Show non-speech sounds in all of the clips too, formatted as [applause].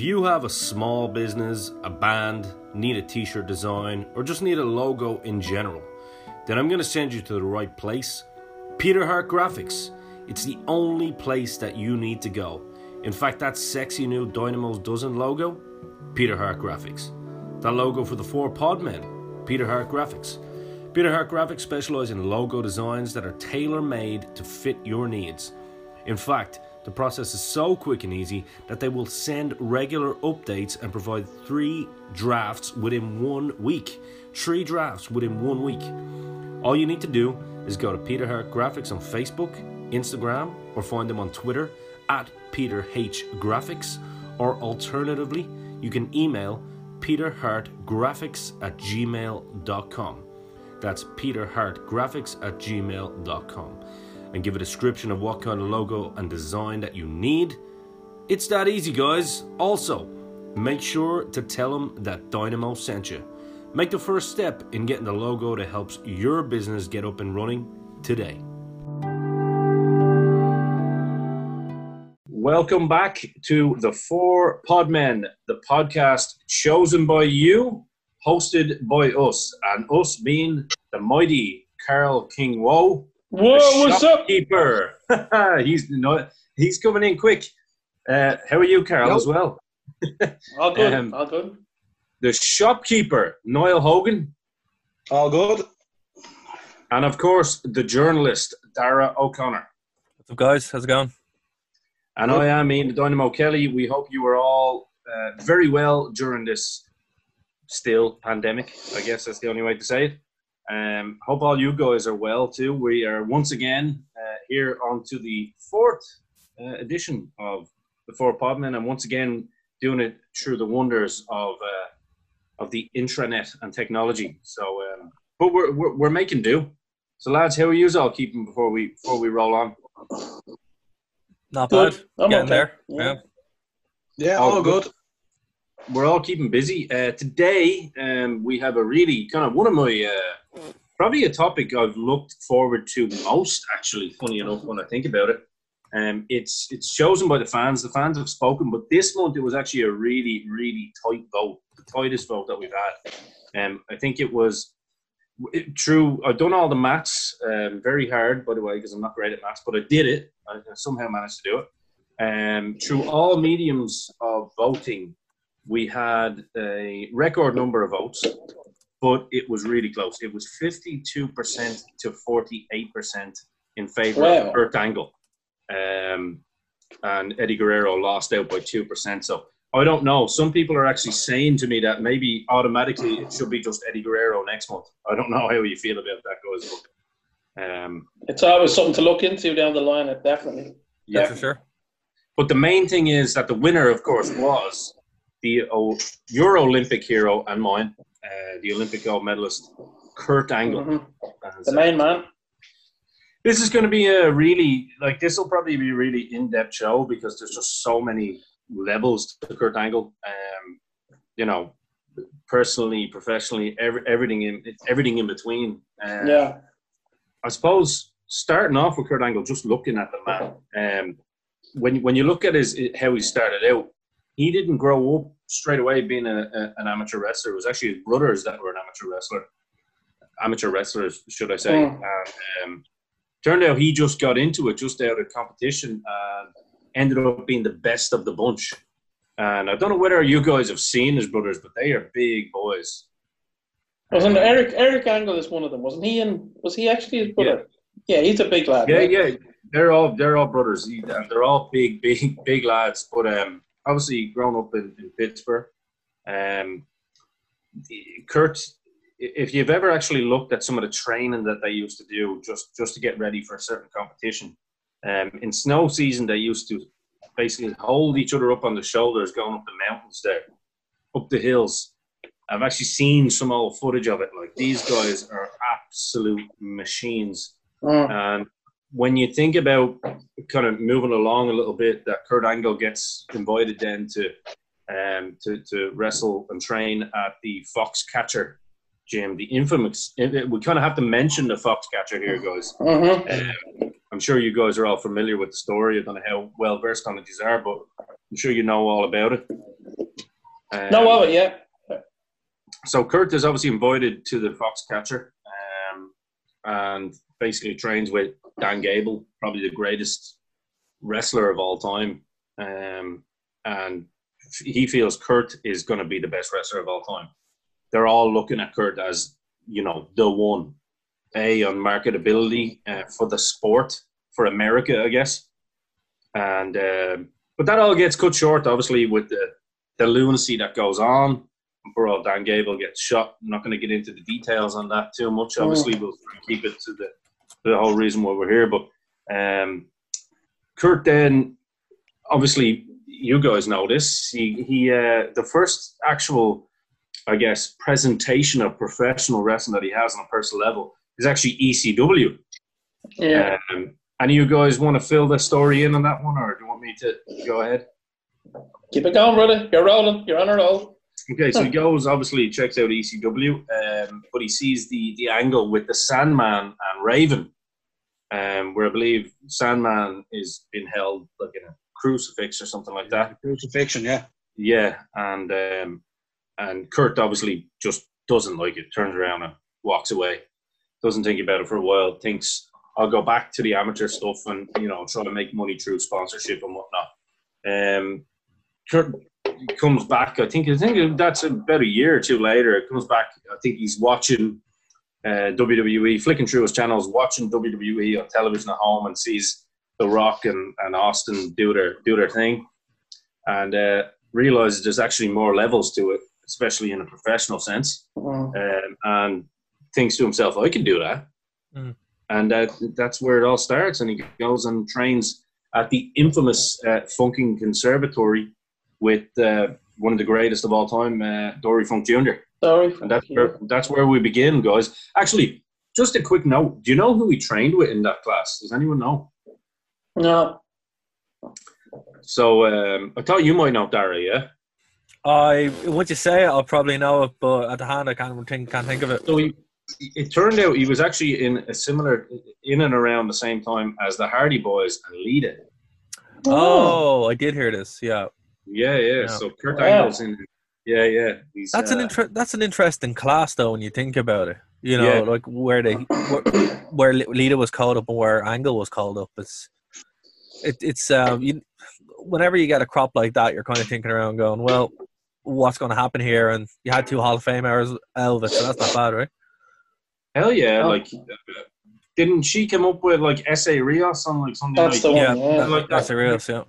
If you have a small business, a band, need a t shirt design, or just need a logo in general, then I'm going to send you to the right place Peter Hart Graphics. It's the only place that you need to go. In fact, that sexy new Dynamo's Dozen logo, Peter Hart Graphics. That logo for the four podmen, Peter Hart Graphics. Peter Hart Graphics specialise in logo designs that are tailor made to fit your needs. In fact, the process is so quick and easy that they will send regular updates and provide three drafts within one week. Three drafts within one week. All you need to do is go to Peter Hart Graphics on Facebook, Instagram, or find them on Twitter at Peter H Graphics, or alternatively, you can email peterhartgraphics at gmail.com. That's peterhartgraphics at gmail.com and give a description of what kind of logo and design that you need. It's that easy, guys. Also, make sure to tell them that Dynamo sent you. Make the first step in getting the logo that helps your business get up and running today. Welcome back to the Four Podmen, the podcast chosen by you, hosted by us, and us being the mighty Carl King Woe Whoa, what's up? Keeper. [laughs] he's no, he's coming in quick. Uh, how are you, Carl, as well? [laughs] all good. Um, all good. The shopkeeper, Niall Hogan. All good. And of course, the journalist, Darragh O'Connor. What's up, guys? How's it going? And I am Ian Dynamo Kelly. We hope you are all uh, very well during this still pandemic. I guess that's the only way to say it. Um, hope all you guys are well too. We are once again uh, here on to the fourth uh, edition of the Four Podmen, and once again doing it through the wonders of uh, of the intranet and technology. So, um, but we're, we're, we're making do. So, lads, how are you all keeping before we before we roll on? Not bad. I'm Getting okay. there. Yeah. Yeah, all, all good. good. We're all keeping busy. Uh, today, um, we have a really kind of one of my uh, probably a topic I've looked forward to most. Actually, funny enough, when I think about it, um, it's it's chosen by the fans. The fans have spoken, but this month it was actually a really really tight vote, the tightest vote that we've had. Um, I think it was it, true. I've done all the maths, um, very hard by the way, because I'm not great at maths, but I did it. I somehow managed to do it. Um, through all mediums of voting, we had a record number of votes but it was really close. It was 52% to 48% in favor wow. of Kurt Angle. Um, and Eddie Guerrero lost out by 2%. So I don't know. Some people are actually saying to me that maybe automatically it should be just Eddie Guerrero next month. I don't know how you feel about that, guys. But, um, it's always something to look into down the line, definitely. Yeah, for sure. But the main thing is that the winner, of course, was the Euro Olympic hero and mine, uh, the Olympic gold medalist Kurt Angle. Mm-hmm. The main man. This is going to be a really like this will probably be a really in depth show because there's just so many levels to Kurt Angle. Um, you know, personally, professionally, every, everything in everything in between. Uh, yeah. I suppose starting off with Kurt Angle, just looking at the man. Um, when when you look at his how he started out, he didn't grow up straight away being a, a, an amateur wrestler. It was actually his brothers that were an amateur wrestler, amateur wrestlers, should I say? Mm. And um, turned out he just got into it just out of competition and ended up being the best of the bunch. And I don't know whether you guys have seen his brothers, but they are big boys. Wasn't Eric Eric Angle is one of them? Wasn't he? In was he actually his brother? Yeah, yeah he's a big lad. Yeah, right? yeah, they're all they're all brothers. They're all big, big, big lads. But um, obviously grown up in, in Pittsburgh. Um, Kurt, if you've ever actually looked at some of the training that they used to do just just to get ready for a certain competition, um, in snow season they used to basically hold each other up on the shoulders going up the mountains there, up the hills. I've actually seen some old footage of it. Like these guys are absolute machines, mm. and when you think about kind of moving along a little bit, that Kurt Angle gets invited then to um, to, to wrestle and train at the Foxcatcher gym, the infamous. We kind of have to mention the Foxcatcher here, guys. Mm-hmm. Um, I'm sure you guys are all familiar with the story. I don't know how well versed on it you are, but I'm sure you know all about it. Um, no, of it, yeah. So Kurt is obviously invited to the Foxcatcher, um, and basically trains with Dan Gable, probably the greatest wrestler of all time. Um, and he feels Kurt is going to be the best wrestler of all time. They're all looking at Kurt as, you know, the one. A, on marketability uh, for the sport, for America, I guess. And, um, but that all gets cut short, obviously, with the, the lunacy that goes on. Old Dan Gable gets shot. I'm not going to get into the details on that too much. Obviously, we'll keep it to the, the whole reason why we're here. But um, Kurt then, obviously, you guys know this. He he uh, the first actual, I guess, presentation of professional wrestling that he has on a personal level is actually ECW. Yeah. Um, and you guys want to fill the story in on that one, or do you want me to go ahead? Keep it going, brother. You're rolling. You're on a roll. Okay, so he goes obviously checks out ECW, um, but he sees the the angle with the Sandman and Raven, um, where I believe Sandman is being held like in a crucifix or something like that. Crucifixion, yeah. Yeah, and um, and Kurt obviously just doesn't like it. Turns around and walks away. Doesn't think about it for a while. Thinks I'll go back to the amateur stuff and you know try to make money through sponsorship and whatnot. Um, Kurt comes back. I think I think that's about a year or two later. It comes back. I think he's watching uh, WWE, flicking through his channels, watching WWE on television at home, and sees The Rock and, and Austin do their do their thing, and uh, realizes there's actually more levels to it, especially in a professional sense, mm. um, and thinks to himself, "I can do that," mm. and that that's where it all starts. And he goes and trains at the infamous uh, Funking Conservatory with uh, one of the greatest of all time, uh, Dory Funk Jr. Sorry. And that's where, that's where we begin, guys. Actually, just a quick note. Do you know who we trained with in that class? Does anyone know? No. So um, I thought you might know Darragh, yeah? I once you say it, I'll probably know it, but at the hand, I can't think can't think of it. So he, it turned out he was actually in a similar, in and around the same time as the Hardy Boys and Lita. Oh, I did hear this. Yeah. Yeah, yeah. yeah. So Kurt Angle's in yeah, yeah. He's, that's uh, an inter- that's an interesting class though when you think about it. You know, yeah. like where they where, where Lita was called up and where Angle was called up. It's it, it's um you, whenever you get a crop like that, you're kind of thinking around, going, well, what's going to happen here? And you had two Hall of Famers, Elvis, so that's not bad, right? Hell yeah! Oh. Like, didn't she come up with like Essa Rios on like something? That's like, the one. Yeah, like that. Essa Rios, yeah.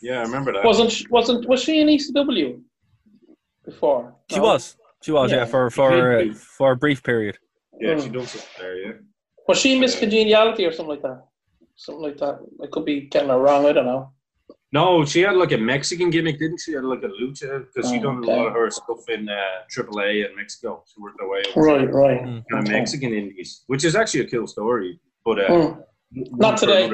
Yeah, I remember that. Wasn't she, wasn't was she in ECW? Before. She no? was. She was, yeah, yeah for for uh, for a brief period. Yeah, mm. she does it there, yeah. Was she Miss Congeniality or something like that? Something like that. I could be getting her wrong. I don't know. No, she had like a Mexican gimmick, didn't she? Had like a lucha because oh, she done okay. a lot of her stuff in uh, AAA in Mexico. She worked her way up. Right, right. Kind of okay. Mexican indies, which is actually a cool story. But uh, mm. not today.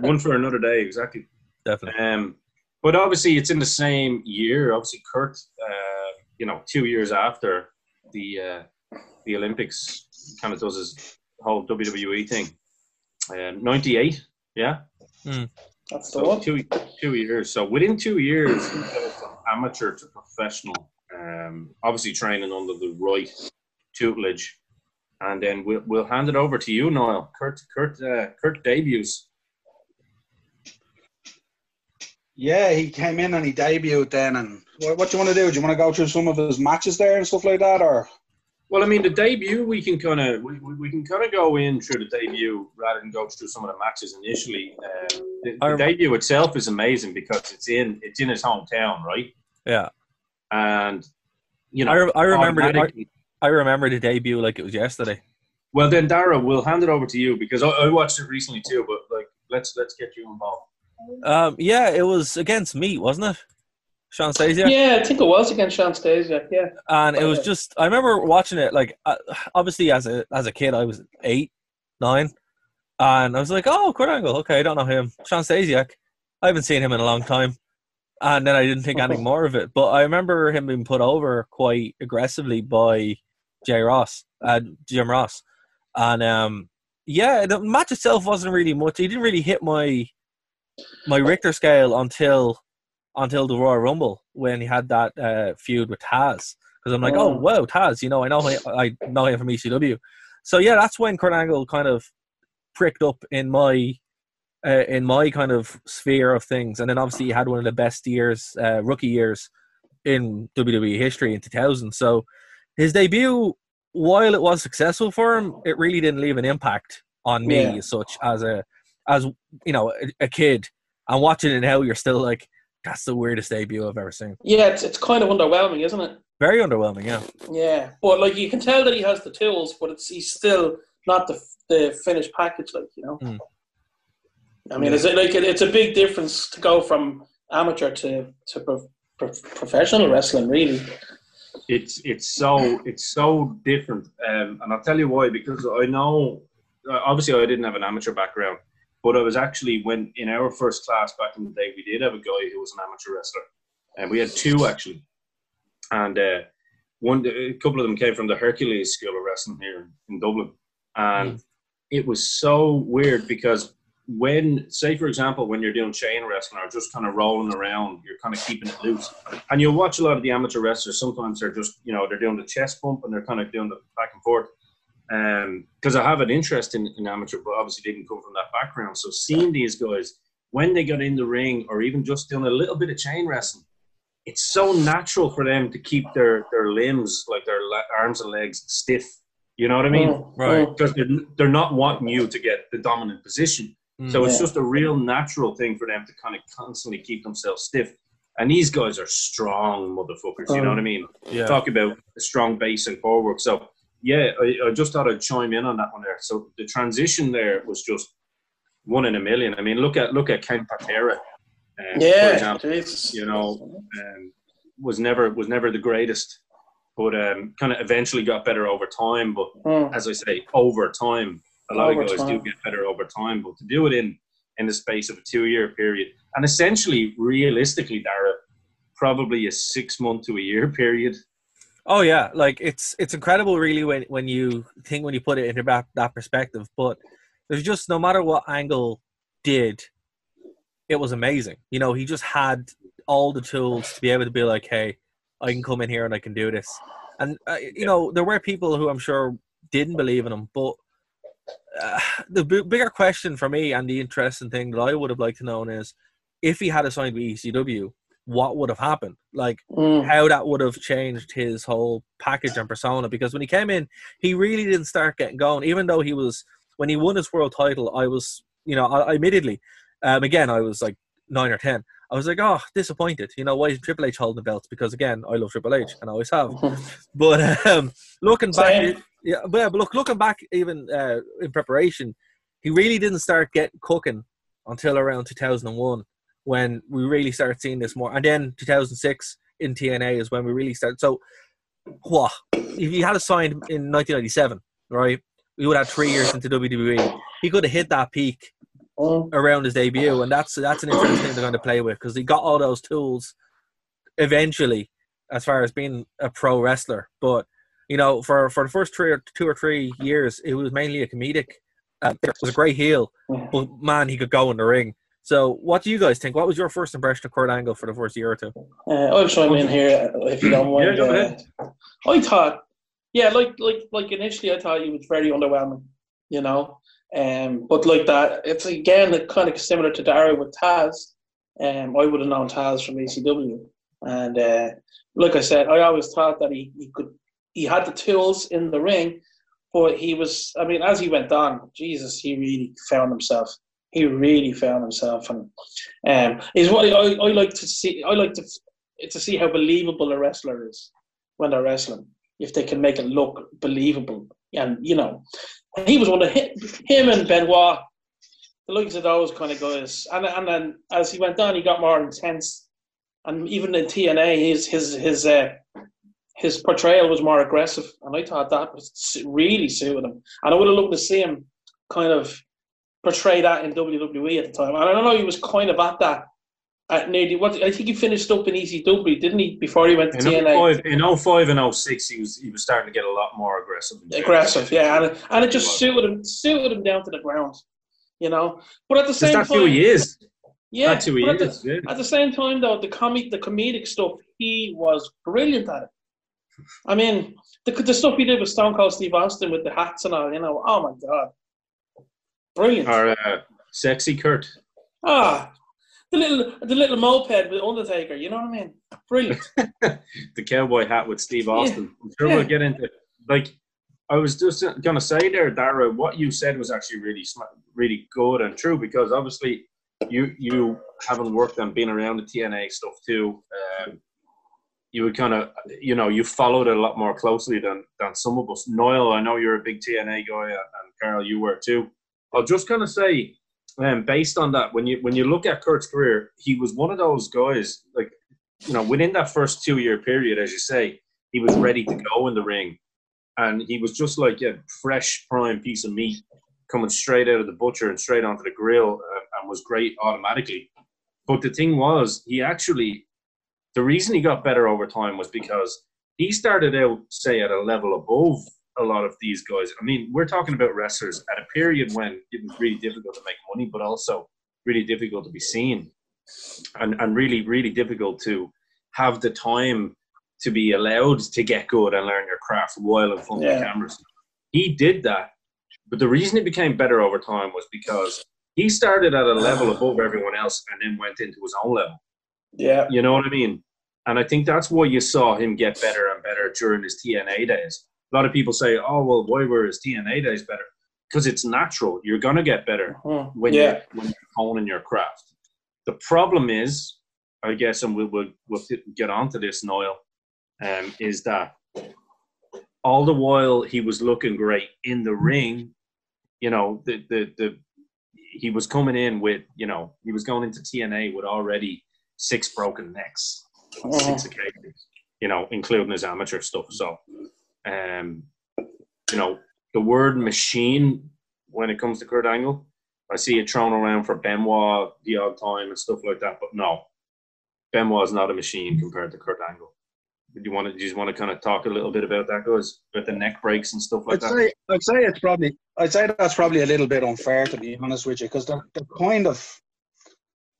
One for another day, exactly. [laughs] Definitely. Um, but obviously, it's in the same year. Obviously, Kurt, uh, you know, two years after the uh, the Olympics, kind of does his whole WWE thing. Uh, Ninety-eight, yeah. Mm. That's the so one. Two two years. So within two years, from amateur to professional. Um, obviously, training under the right tutelage, and then we'll we'll hand it over to you, Noel. Kurt Kurt uh, Kurt debuts yeah, he came in and he debuted then. And what, what do you want to do? Do you want to go through some of his matches there and stuff like that, or? Well, I mean, the debut we can kind of we, we can kind of go in through the debut rather than go through some of the matches initially. Uh, the, the debut itself is amazing because it's in it's in his hometown, right? Yeah, and you know, I, re- I remember the, I, I remember the debut like it was yesterday. Well, then, Darragh, we'll hand it over to you because I, I watched it recently too. But like, let's let's get you involved. Um, yeah, it was against me, wasn't it? Stasiak? Yeah, I think it was against Stasiak. Yeah, and it was just I remember watching it. Like, uh, obviously, as a as a kid, I was eight, nine, and I was like, "Oh, Kurt Angle. Okay, I don't know him. Shawn Stasiak. I haven't seen him in a long time." And then I didn't think anything more of it. But I remember him being put over quite aggressively by Jay Ross, uh, Jim Ross, and um, yeah, the match itself wasn't really much. He didn't really hit my my Richter scale until until the Royal Rumble when he had that uh, feud with Taz. Because I'm like, oh Oh. wow, Taz, you know, I know him, I know him from ECW. So yeah, that's when Kurt Angle kind of pricked up in my uh, in my kind of sphere of things. And then obviously he had one of the best years, uh, rookie years in WWE history in 2000. So his debut, while it was successful for him, it really didn't leave an impact on me Yeah. as such as a as you know a, a kid. And watching it now, you're still like, that's the weirdest debut I've ever seen. Yeah, it's, it's kind of underwhelming, isn't it? Very underwhelming, yeah. Yeah, but like you can tell that he has the tools, but it's he's still not the the finished package, like you know. Mm. I mean, is it like it, it's a big difference to go from amateur to to pro, pro, professional wrestling, really. it's it's so it's so different um, and i'll tell you why because i know obviously i didn't have an amateur background but i was actually when in our first class back in the day we did have a guy who was an amateur wrestler and we had two actually and uh, one a couple of them came from the hercules school of wrestling here in, in dublin and it was so weird because when say for example when you're doing chain wrestling or just kind of rolling around you're kind of keeping it loose and you'll watch a lot of the amateur wrestlers. Sometimes they're just, you know, they're doing the chest bump and they're kind of doing the back and forth. Because I have an interest in, in amateur, but obviously didn't come from that background. So seeing these guys when they got in the ring or even just doing a little bit of chain wrestling, it's so natural for them to keep their their limbs, like their le- arms and legs, stiff. You know what I mean? Mm, Right. mm. Because they're, they're not wanting you to get the dominant position. So it's Yeah. just a real natural thing for them to kind of constantly keep themselves stiff. And these guys are strong motherfuckers. You know what I mean? yeah. Talk about a strong base and core forward. So yeah, I, I just thought I'd chime in on that one there. So the transition there was just one in a million. I mean, look at look at Ken Patera, um, Yeah, example. You know, um, was never was never the greatest, but um, kind of eventually got better over time. But Mm. as I say, over time, a lot Over of guys do get better over time. But to do it in in the space of a two year period, and essentially, realistically, Darragh, probably a six month to a year [laughs] period. Oh yeah, like it's it's incredible, really, when when you think when you put it into that that perspective. But there's just no matter what Angle did, it was amazing. You know, he just had all the tools to be able to be like, hey, I can come in here and I can do this. And uh, you know, there were people who I'm sure didn't believe in him, but uh, the b- bigger question for me and the interesting thing that I would have liked to know is if he had signed with ECW, what would have happened? Like Mm. how that would have changed his whole package and persona because when he came in he really didn't start getting going even though he was when he won his world title i was you know i, I admittedly um, again i was like nine or ten i was like oh disappointed you know why is triple h holding the belts because again i love triple h and i always have [laughs] but um, looking back Same. yeah but, yeah, but look looking back even uh, in preparation he really didn't start getting cooking until around 2001 when we really started seeing this more. And then 2006 in TNA is when we really started. So what? If he had a signed in 1997 right we would have three years into WWE he could have hit that peak Mm. around his debut and that's that's an interesting thing they're going to play with because he got all those tools eventually as far as being a pro wrestler. But you know for for the first three or two or three years it was mainly a comedic uh, it was a great heel but man he could go in the ring so what do you guys think what was your first impression of Kurt Angle for the first year or two Uh, I'll chime in here if you don't [clears throat] mind. Yeah, go Uh, ahead. I thought, yeah, like like like initially, I thought he was very underwhelming, you know. Um, but like that, it's again kind of similar to Darragh with Taz. Um, I would have known Taz from ECW, and uh, like I said, I always thought that he, he could he had the tools in the ring, but he was. I mean, as he went on, Jesus, he really found himself. He really found himself, and um, is what I, I like to see. I like to to see how believable a wrestler is when they're wrestling. If they can make it look believable, and you know, he was one of him, and Benoit, the likes of those kind of guys. And and then as he went on, he got more intense, and even in TNA, his his his uh, his portrayal was more aggressive, and I thought that was really suited him. And I would have loved to see him kind of portray that in WWE at the time. And I don't know, he was kind of at that. At nearly what I think he finished up in ECW, didn't he? Before he went to In TNA. 05, in 05 and 06, he was he was starting to get a lot more aggressive. aggressive, yeah, and it, and it just suited him, suited him down to the ground, you know. But at the same that's time, who he is. Yeah, That's who he but at the, Yeah. at the same time, though, the comic, the comedic stuff, he was brilliant at it. I mean, the the stuff he did with Stone Cold Steve Austin with the hats and all, you know, oh my god, brilliant! Or uh, sexy Kurt. Ah, the little the little moped with Undertaker, you know what I mean? Brilliant. [laughs] the cowboy hat with Steve Austin. I'm sure Yeah. we'll get into like I was just gonna say there, Darragh. What you said was actually really smart, really good and true because obviously you you having worked and been around the TNA stuff too. Um, you would kind of you know you followed it a lot more closely than than some of us. Noel, I know you're a big TNA guy, and and Carl, you were too. I'll just kind of say, um, based on that, when you when you look at Kurt's career, he was one of those guys like you know, within that first two year period, as you say, he was ready to go in the ring. And he was just like a fresh, prime piece of meat coming straight out of the butcher and straight onto the grill uh, and was great automatically. But the thing was, he actually, the reason he got better over time was because he started out, say, at a level above a lot of these guys. I mean, we're talking about wrestlers at a period when it was really difficult to make money, but also really difficult to be seen and, and really, really difficult to have the time to be allowed to get good and learn your craft while in front of the cameras. He did that, but the reason he became better over time was because he started at a level [sighs] above everyone else and then went into his own level. Yeah, You know what I mean? And I think that's why you saw him get better and better during his TNA days. A lot of people say, "Oh, well, why were his TNA days better?" Because it's natural. You're gonna get better Mhm. when yeah, you're when you're honing your craft. The problem is, I guess, and we'll we'll, we'll get onto this, Noel, um, is that all the while he was looking great in the ring, you know, the the the he was coming in with, you know, he was going into TNA with already six broken necks, on six occasions, you know, including his amateur stuff. So, um, you know, the word machine when it comes to Kurt Angle, I see it thrown around for Benoit the odd time and stuff like that, but no, Benoit is not a machine compared to Kurt Angle. Do you want to? Do you want to kind of talk a little bit about that, guys? About the neck breaks and stuff like I'd that. say I'd say it's probably I'd say that's probably a little bit unfair to be honest with you because they're, they're kind of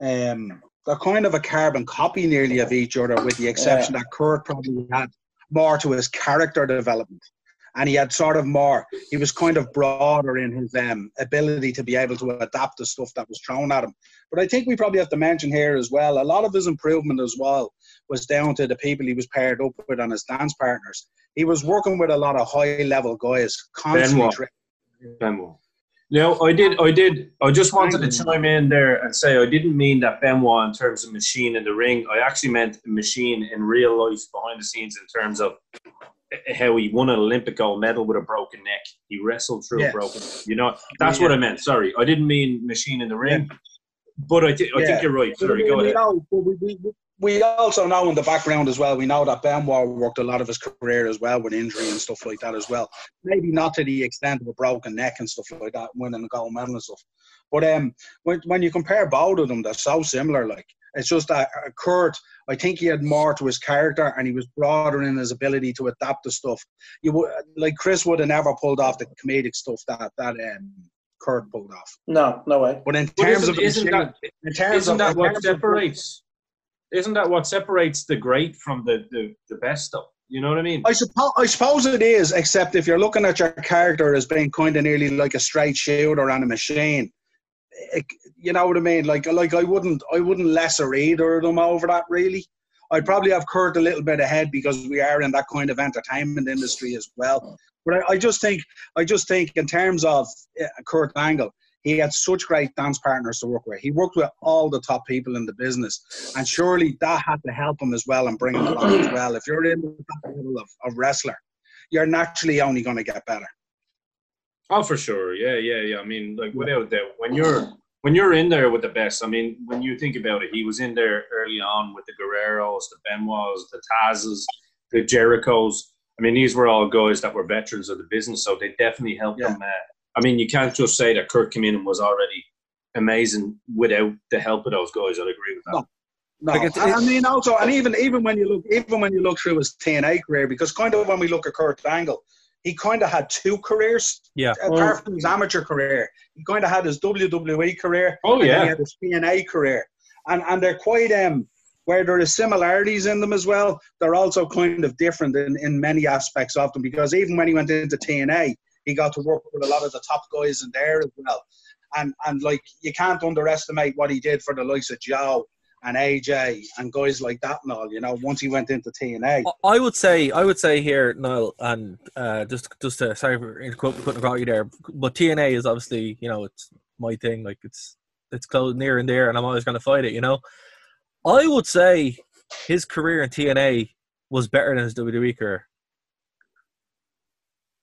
um they're kind of a carbon copy nearly of each other with the exception that Kurt probably had more to his character development and he had sort of more he was kind of broader in his um, ability to be able to adapt the stuff that was thrown at him but I think we probably have to mention here as well a lot of his improvement as well was down to the people he was paired up with on his dance partners he was working with a lot of high level guys constantly Benoit. tra- Benoit. No, I did. I did. I just wanted to chime in there and say I didn't mean that Benoit in terms of machine in the ring. I actually meant machine in real life behind the scenes in terms of how he won an Olympic gold medal with a broken neck. He wrestled through Yeah. a broken. You know, that's Yeah. what I meant. Sorry, I didn't mean machine in the ring. But I, thi- I Yeah. think you're right. Sorry, go ahead. know, but we, we, we also know in the background as well, we know that Benoit worked a lot of his career as well with injury and stuff like that as well. Maybe not to the extent of a broken neck and stuff like that, winning a gold medal and stuff. But um, when, when you compare both of them, they're so similar. Like it's just that uh, Kurt, I think he had more to his character and he was broader in his ability to adapt to stuff. You would like Chris would have never pulled off the comedic stuff that that um, Kurt pulled off. no, no way. But in But terms isn't, of isn't that in terms isn't of, that in what of- separates? Isn't that what separates the great from the, the, the best stuff? You know what I mean? I suppose I suppose it is, except if you're looking at your character as being kind of nearly like a straight shooter on a machine. It, you know what I mean? Like like I wouldn't I wouldn't lesser either of them over that really. I'd probably have Kurt a little bit ahead because we are in that kind of entertainment industry as well. But I, I just think I just think in terms of uh, Kurt Angle, he had such great dance partners to work with. He worked with all the top people in the business, and surely that had to help him as well and bring him along as well. If you're in the level of, of wrestler, you're naturally only going to get better. Oh, for sure. Yeah, yeah, yeah. I mean, like without a doubt, when you're when you're in there with the best, I mean, when you think about it, he was in there early on with the Guerreros, the Benoits, the Tazes, the Jerichos. I mean, these were all guys that were veterans of the business, so they definitely helped Yeah. them. Uh, I mean, you can't just say that Kurt came was already amazing without the help of those guys. I'd agree with that. No. No, Like, it's- I I mean also, and even even when you look, even when you look through his TNA career, because kind of when we look at Kurt Angle, he kind of had two careers. Yeah. Apart from his amateur career, he kind of had his WWE career. Oh and then yeah, he had his TNA career. and and they're quite um where there is similarities in them as well. They're also kind of different in, in many aspects of them because even when he went into TNA, he got to work with a lot of the top guys in there as well. And and like you can't underestimate what he did for the likes of Joe and AJ and guys like that and all. You know, once he went into TNA. I would say, I would say here, Niall, and uh, just just to sorry for putting across you there, but TNA is obviously, you know, it's my thing. Like it's it's close near and dear, and I'm always going to fight it. You know, I would say his career in TNA was better than his WWE career.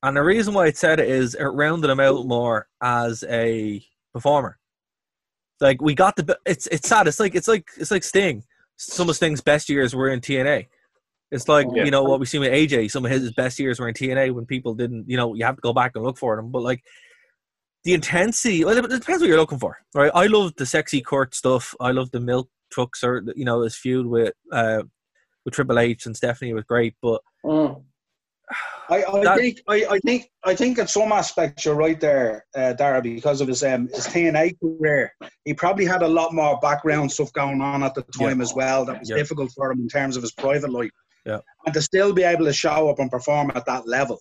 And the reason why it said it is it rounded him out more as a performer. Like we got the it's it's sad. It's like it's like it's like Sting. Some of Sting's best years were in TNA. It's like Yeah. you know what we see with AJ. Some of his best years were in TNA when people didn't. You know you have to go back and look for them. But like the intensity, well, it depends what you're looking for, right? I love the sexy Kurt stuff. I love the milk trucks or you know his feud with uh with Triple H and Stephanie was great. But Mm. I, I That- think I, I think I think in some aspects you're right there, uh, Darragh, because of his um his TNA career. He probably had a lot more background stuff going on at the time Yeah. as well that was Yeah. difficult for him in terms of his private life. Yeah. And to still be able to show up and perform at that level.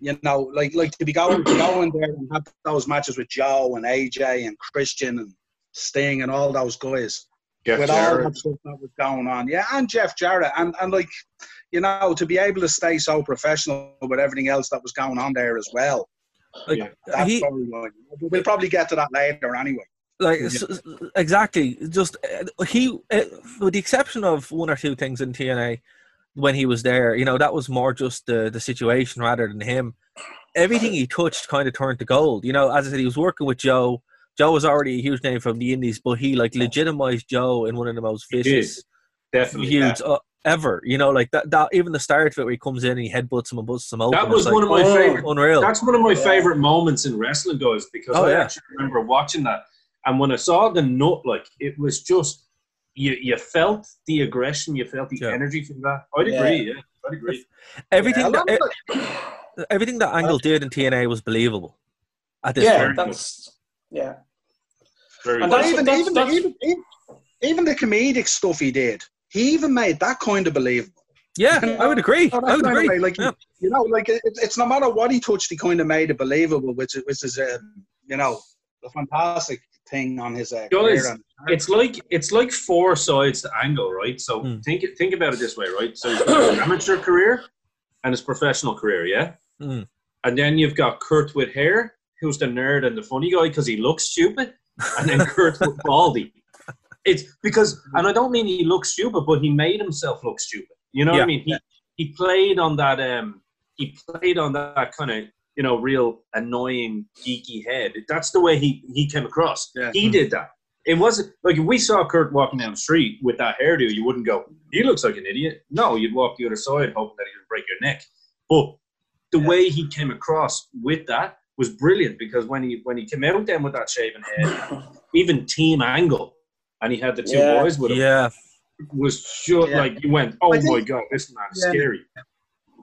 You know, like like to be going to go in there and have those matches with Joe and AJ and Christian and Sting and all those guys Jeff with all that stuff that was going on. Yeah, and Jeff Jarrett, and and like you know, to be able to stay so professional with everything else that was going on there as well. like Yeah. That's he, storyline. We'll probably get to that later anyway. like s- s- exactly just uh, he uh, with the exception of one or two things in TNA when he was there you know that was more just the the situation rather than him everything he touched kind of turned to gold you know as I said he was working with Joe Joe was already a huge name from the indies but he like legitimized Joe in one of the most vicious Definitely. feuds uh, ever you know like that, that even the start of it where he comes in and he headbutts him and busts him open That was it's one of my oh, favorite. unreal That's one of my Yeah. favorite moments in wrestling, guys, because Oh, I yeah. actually remember watching that, and when I saw the nut, like it was just you. You felt the aggression, you felt the Yeah. energy from that. I'd Yeah. agree. Yeah, I'd agree. everything Yeah, a that, it- everything that Angle did in TNA was believable at this Yeah, point that's yeah. Very And good. That's- even, that's- even, that's- even, even, even the comedic stuff he did, he even made that kind of believable. Yeah, I would agree. Oh, I would agree. way, like Yeah. you know, like it, it's no matter what he touched, he kind of made it believable, which is which is um, you know the fantastic thing on his uh, Guys, career. And, It's like it's like four sides to angle, right? So Hmm. think think about it this way, right? So his amateur career and his professional career, yeah. Hmm. And then you've got Kurt with hair, who's the nerd and the funny guy because he looks stupid, and then Kurt with [laughs] baldy. It's because, and I don't mean he looked stupid, but he made himself look stupid. You know what I mean? He he played on that um he played on that kind of you know real annoying geeky head. That's the way he he came across. Yeah. He did that. It wasn't like if we saw Kurt walking down the street with that hairdo, you wouldn't go, "He looks like an idiot." No, you'd walk the other side, hoping that he would break your neck. But the Yeah. way he came across with that was brilliant because when he when he came out then with that shaven head, [coughs] even Team Angle, and he had the two Yeah. boys with him, Yeah, was just Yeah. like you went, "Oh think- my god, this man is Yeah. scary."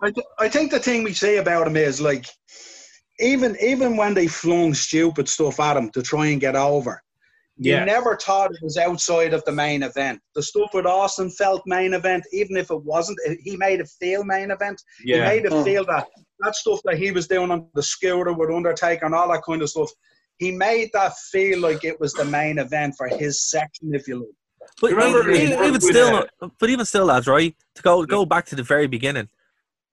I, th- I think the thing we say about him is like, even even when they flung stupid stuff at him to try and get over, Yeah, you never thought it was outside of the main event. The stuff with Austin felt main event, even if it wasn't. He made it feel main event. He yeah, made it Mm. feel that that stuff that he was doing on the scooter with Undertaker and all that kind of stuff. He made that feel like it was the main event for his section, if you like. but Remember even, even, even still, uh, but even still, lads, right? To go go back to the very beginning,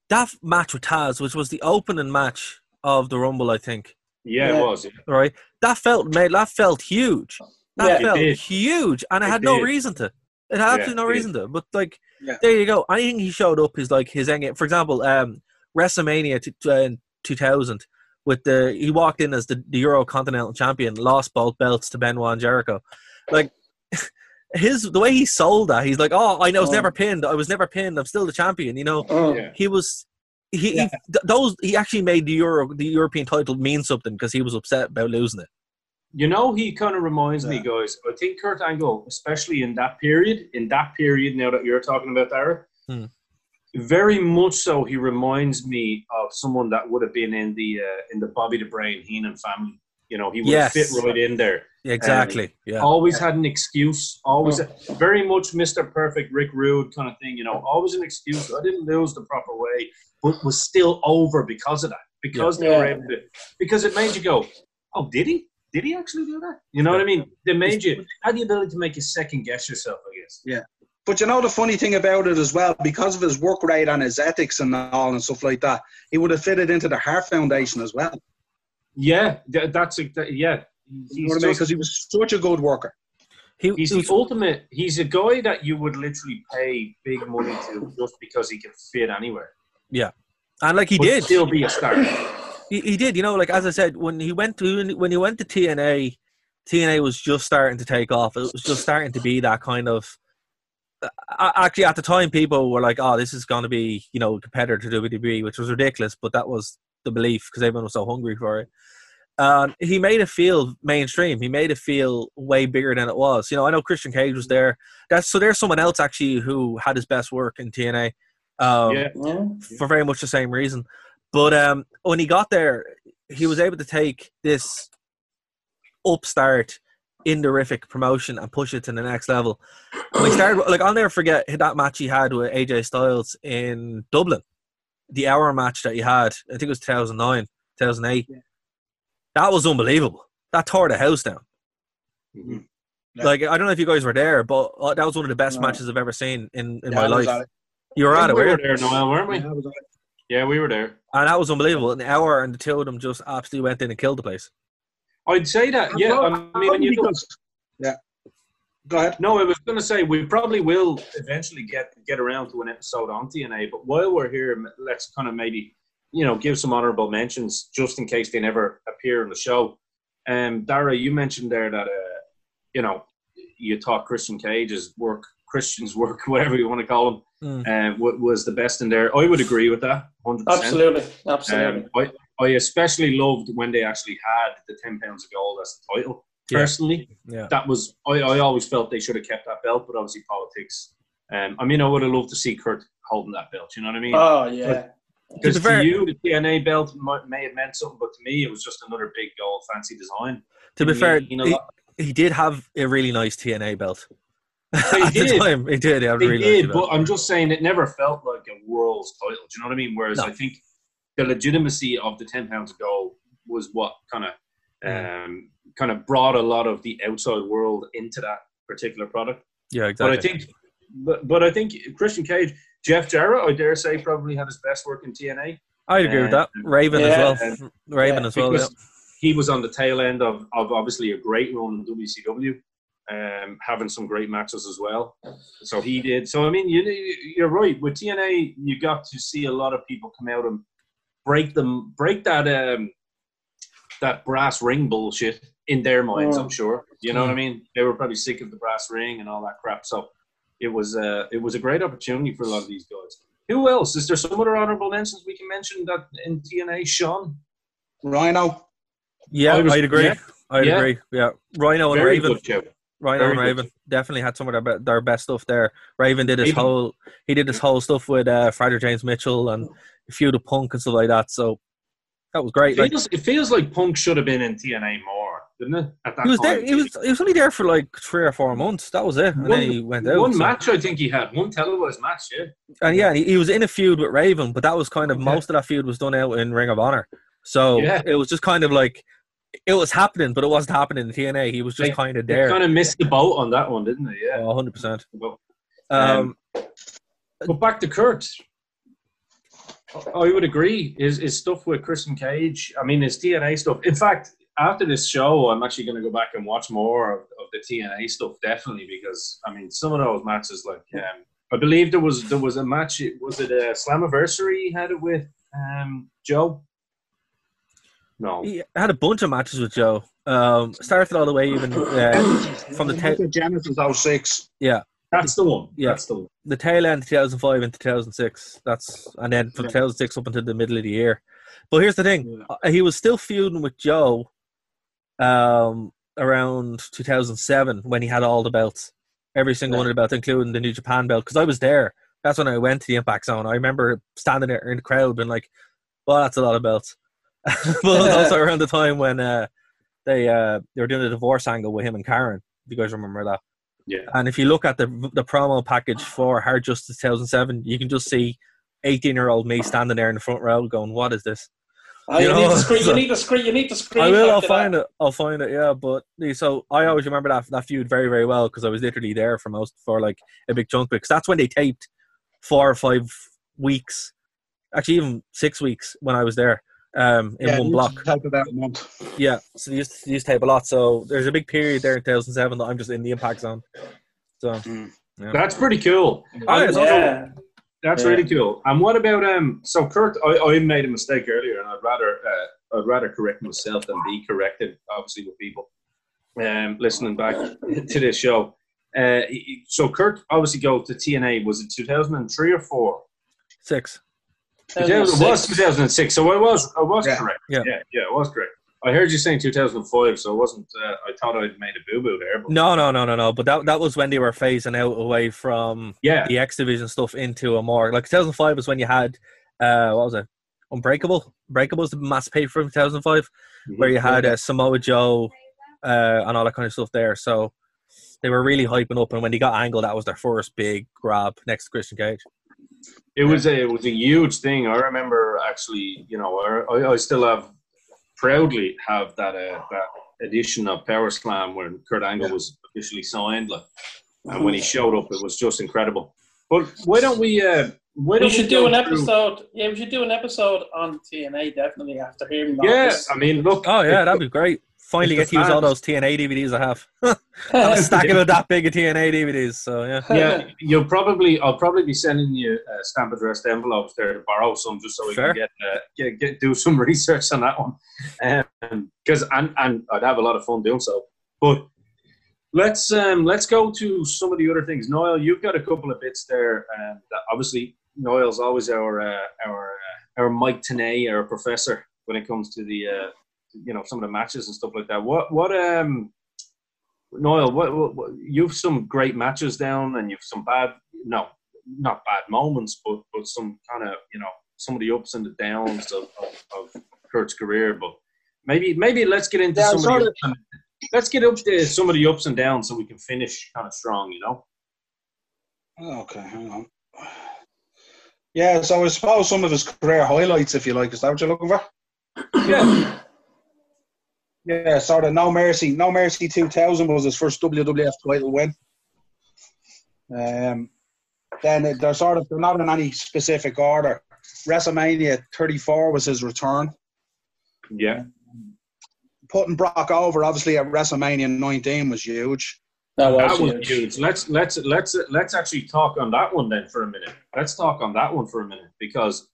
that match with Taz, which was the opening match of the Rumble, I think. yeah, Yeah. it was. Yeah. Right, that felt made that felt huge. That Yeah. It felt did. huge, and it It had no reason to. It had Yeah, absolutely no reason to. But like, Yeah. there you go. Anything he showed up is like his end. For example, um, WrestleMania t- t- uh, 2000 with the he walked in as the, the Euro Continental Champion, lost both belts to Benoit and Jericho. Like [laughs] his the way he sold that, he's like, "Oh, I was Oh. never pinned. I was never pinned. I'm still the champion." You know, Mm. Yeah. he was. He, Yeah. he th- those he actually made the Euro the European title mean something because he was upset about losing it. You know, he kind of reminds me, guys. I think Kurt Angle, especially in that period, in that period now that you're talking about, Darragh, Hmm. Very much so. He reminds me of someone that would have been in the uh, in the Bobby the Brain Heenan family. You know, he would Yes. fit right in there. exactly. yeah. Always had an excuse. Always very much Mr. Perfect, Rick Rude kind of thing. You know, always an excuse. I didn't lose the proper way, but was still over because of that. Because they were able to. Because it made you go, oh, did he? Did he actually do that? You know what I mean? They made you had the ability to make you second guess yourself. I guess. But you know the funny thing about it as well, because of his work rate and his ethics and all and stuff like that, he would have fitted into the Heart Foundation as well. Yeah, that's a, that, yeah. You know what I mean? Because he was such a good worker. He, He's he the ultimate. He's a guy that you would literally pay big money to just because he can fit anywhere. Yeah, and like he but did. still be a star. He, he did, you know, like as I said, when he went to when he went to TNA, TNA was just starting to take off. It was just starting to be that kind of. Actually, at the time, people were like, "Oh, this is going to be, you know, a competitor to WWE," which was ridiculous, but that was the belief because everyone was so hungry for it. Um, he made it feel mainstream. He made it feel way bigger than it was. You know, I know Christian Cage was there. That's so. There's someone else actually who had his best work in TNA. Um, yeah, Yeah. for very much the same reason. But um, when he got there, he was able to take this upstart indorific promotion and push it to the next level. When he started, like I'll never forget that match he had with AJ Styles in Dublin, the hour match that he had. I think it was 2009, 2008. That was unbelievable. That tore the house down. Mhm. Yeah. Like I don't know if you guys were there, but uh, that was one of the best No. matches I've ever seen in, in Yeah, my life. at. You were at it, we were were you? there, Noel, weren't we? Yeah, I was at it. Yeah, we were there. And that was unbelievable. An hour and the two of them just absolutely went in and killed the place. I'd say that. Yeah, I mean, when you look, yeah. Go ahead. no, I was going to say we probably will eventually get get around to an episode on TNA. But while we're here, let's kind of maybe you know give some honourable mentions just in case they never appear in the show. Um, Darragh, you mentioned there that uh, you know you thought Christian Cage's work, Christian's work, [laughs] whatever you want to call him, Mm. wa- was the best in there. I would agree with that, hundred percent. Absolutely. Absolutely. Um, I, I especially loved when they actually had the 10 pounds of gold as the title. Personally, Yeah. that was, I, I always felt they should have kept that belt, but obviously politics. Um, I mean, I would have loved to see Kurt holding that belt, you know what I mean? oh, yeah. Because To to, you, the TNA belt might, may have meant something, but to me, it was just another big gold fancy design. To be Didn't fair, you know, he, he did have a really nice TNA belt. He [laughs] At the did. time, he did have a really did, nice but. I'm just saying it never felt like a world's title. Do you know what I mean? Whereas No. I think the legitimacy of the ten pounds gold was what kind of um, kind of brought a lot of the outside world into that particular product. Yeah, exactly. But I think, but, but I think Christian Cage, Jeff Jarrett, I dare say, probably had his best work in TNA. I agree with that. um, Raven yeah, as well. Raven yeah, as well. Yeah. he was on the tail end of, of obviously a great run in WCW, um, having some great matches as well. So he did. So I mean, you you're right. With TNA, you got to see a lot of people come out and break them, break that um, that brass ring bullshit in their minds. Mm. I'm sure. You know what I mean? They were probably sick of the brass ring and all that crap. So it was uh, it was a great opportunity for a lot of these guys. Who else? Is there some other honourable mentions we can mention that in TNA? Sean, Rhino. Yeah, I was- I'd agree. yeah. I'd Yeah. agree. Yeah, Rhino and very Raven. good. Rhino very and good. Raven definitely had some of their, be- their best stuff there. Raven did his Raven. whole he did his whole stuff with uh, Father James Mitchell and a few of the Punk and stuff like that. So that was great. It Like, feels, it feels like Punk should have been in TNA more, didn't it? At that he was time. there. He was he was only there for like three or four months. That was it, and one, then he went out. one so- match I think he had, one televised match, yeah. And yeah, he, he was in a feud with Raven, but that was kind of most of that feud was done out in Ring of Honor. So Yeah. it was just kind of like it was happening, but it wasn't happening in TNA. He was just They- kind of there. kind of missed the boat on that one, didn't they? Yeah. Oh, 100%. Um, but back to Kurt. I would agree. Is his stuff with Christian Cage, I mean, his TNA stuff. In fact, after this show, I'm actually going to go back and watch more of, of the TNA stuff, definitely, because, I mean, some of those matches, like, um, I believe there was there was a match, was it a Slammiversary he had it with um, Joe? No. he had a bunch of matches with Joe. Um, started all the way even uh, from the ta- Genesis 06. That's the one. Yeah. That's the one. the tail end 2005 and 2006. That's and then from Yeah. 2006 up until the middle of the year. But here's the thing: Yeah. Uh, he was still feuding with Joe um, around 2007 when he had all the belts, every single Yeah. one of the belts, including the New Japan belt. Because I was there. That's when I went to the Impact Zone. I remember standing there in the crowd, being like, "Well, that's a lot of belts." [laughs] but also [laughs] around the time when uh, they uh they were doing the divorce angle with him and Karen. If you guys remember that. Yeah. And if you look at the the promo package for Hard Justice 2007, you can just see 18 year old me standing there in the front row going, "What is this?" Ah, You you, know, [laughs] need to screen. so- You need to screen. You need to screen. I will. I'll find that. it. I'll find it. Yeah, but so I always remember that that feud very very well because I was literally there for most for like a big chunk because that's when they taped four or five weeks, actually even six weeks when I was there um, in Yeah, one block. Type it out month. Yeah, so they used, they used to tape a lot. So there's a big period there in 2007 that I'm just in the impact zone. So That's pretty cool. Oh, yeah, also- Yeah. That's Yeah. really cool. And what about um? So Kurt, I, I made a mistake earlier, and I'd rather uh, I'd rather correct myself than be corrected. Obviously, with people um listening back to this show. Uh, so Kurt obviously go to TNA. Was it 2003 or four? six. It was 2006. So I was I was Yeah. correct. Yeah. yeah, yeah, I was correct. I heard you saying 2005, so it wasn't. Uh, I thought I'd made a boo boo there. But No, no, no, no, no. But that that was when they were phasing out away from yeah, the X Division stuff into a more like 2005 was when you had uh what was it Unbreakable. Unbreakable was the mass pay for 2005 where you had uh, Samoa Joe uh, and all that kind of stuff there. So they were really hyping up, and when they got Angle, that was their first big grab next to Christian Cage. It was a it was a huge thing. I remember actually, you know, I, I still have proudly have that uh, that edition of Power Slam when Kurt Angle Yeah. was officially signed, like, and when he showed up, it was just incredible. But why don't we? Uh, why We don't should go do an through- episode. Yeah, we should do an episode on TNA definitely after hearing all Yeah. I mean, look. Oh yeah, that'd be great. Finally get to use all fans. those TNA DVDs I have. I have a stack of that big of TNA DVDs. So yeah. [laughs] yeah, you'll probably I'll probably be sending you uh, stamp addressed envelopes there to borrow some just so we Fair. can get, uh, get get do some [laughs] research on that one, because and and I'd have a lot of fun doing so. But let's um let's go to some of the other things. Noel, you've got a couple of bits there, and that obviously Noel's always our uh, our uh, our Mike Tenay, our professor when it comes to the uh, you know some of the matches and stuff like that. What what um. Noel, what, what, what, you've some great matches down, and you've some bad, no, not bad moments, but but some kind of you know some of the ups and the downs of, of, of Kurt's career. But maybe maybe let's get into Yeah, some of the ups and, let's get up to some of the ups and downs so we can finish kind of strong. You know. Okay, hang on. Yeah, so I suppose some of his career highlights, if you like, is that what you're looking for? Yeah. Yeah, sort of No Mercy. No Mercy 2000 was his first WWF title win. Um, then they're sort of they're not in any specific order. WrestleMania 34 was his return. Yeah. Putting Brock over, obviously, at WrestleMania 19 was huge. that was That was huge. huge. Let's let's let's let's actually talk on that one then for a minute. Let's talk on that one for a minute because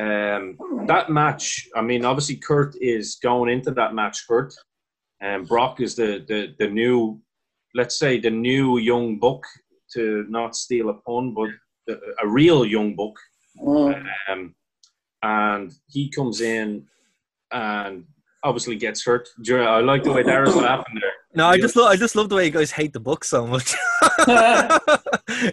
um, that match. I mean, obviously, Kurt is going into that match. Kurt and Brock is the the the new, let's say, the new young buck. To not steal a pun, but the, a real young buck. Mm. Um, and he comes in and obviously gets hurt. I like the way Darragh's laughing there. No, I just lo- I just love the way you guys hate the book so much. [laughs]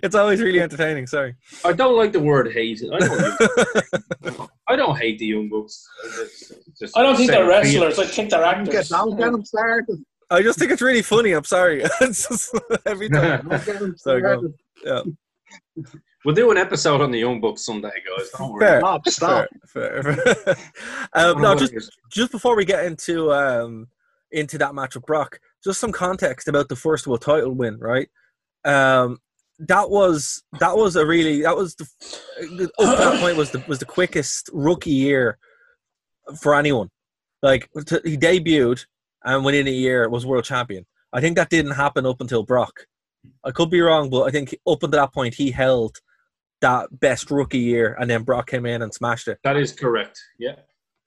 it's always really entertaining. Sorry. I don't like the word hate. I don't, [laughs] I don't hate the Young Bucks. It's just- I don't think they're say- wrestlers. I think they're Get actors. down, get him started. I just think it's really funny. I'm sorry. [laughs] It's just every time. Get him Sorry, go started. We'll do an episode on the young bucks someday, guys. Don't worry. Fair. Stop, stop. Fair, fair. um, no, just just before we get into um into that match with Brock, just some context about the first world title win, right? Um, that was that was a really that was the up to that point was the was the quickest rookie year for anyone. Like t- he debuted and within a year was world champion. I think that didn't happen up until Brock. I could be wrong, but I think up until that point he held that best rookie year, and then Brock came in and smashed it. That is correct. Yeah.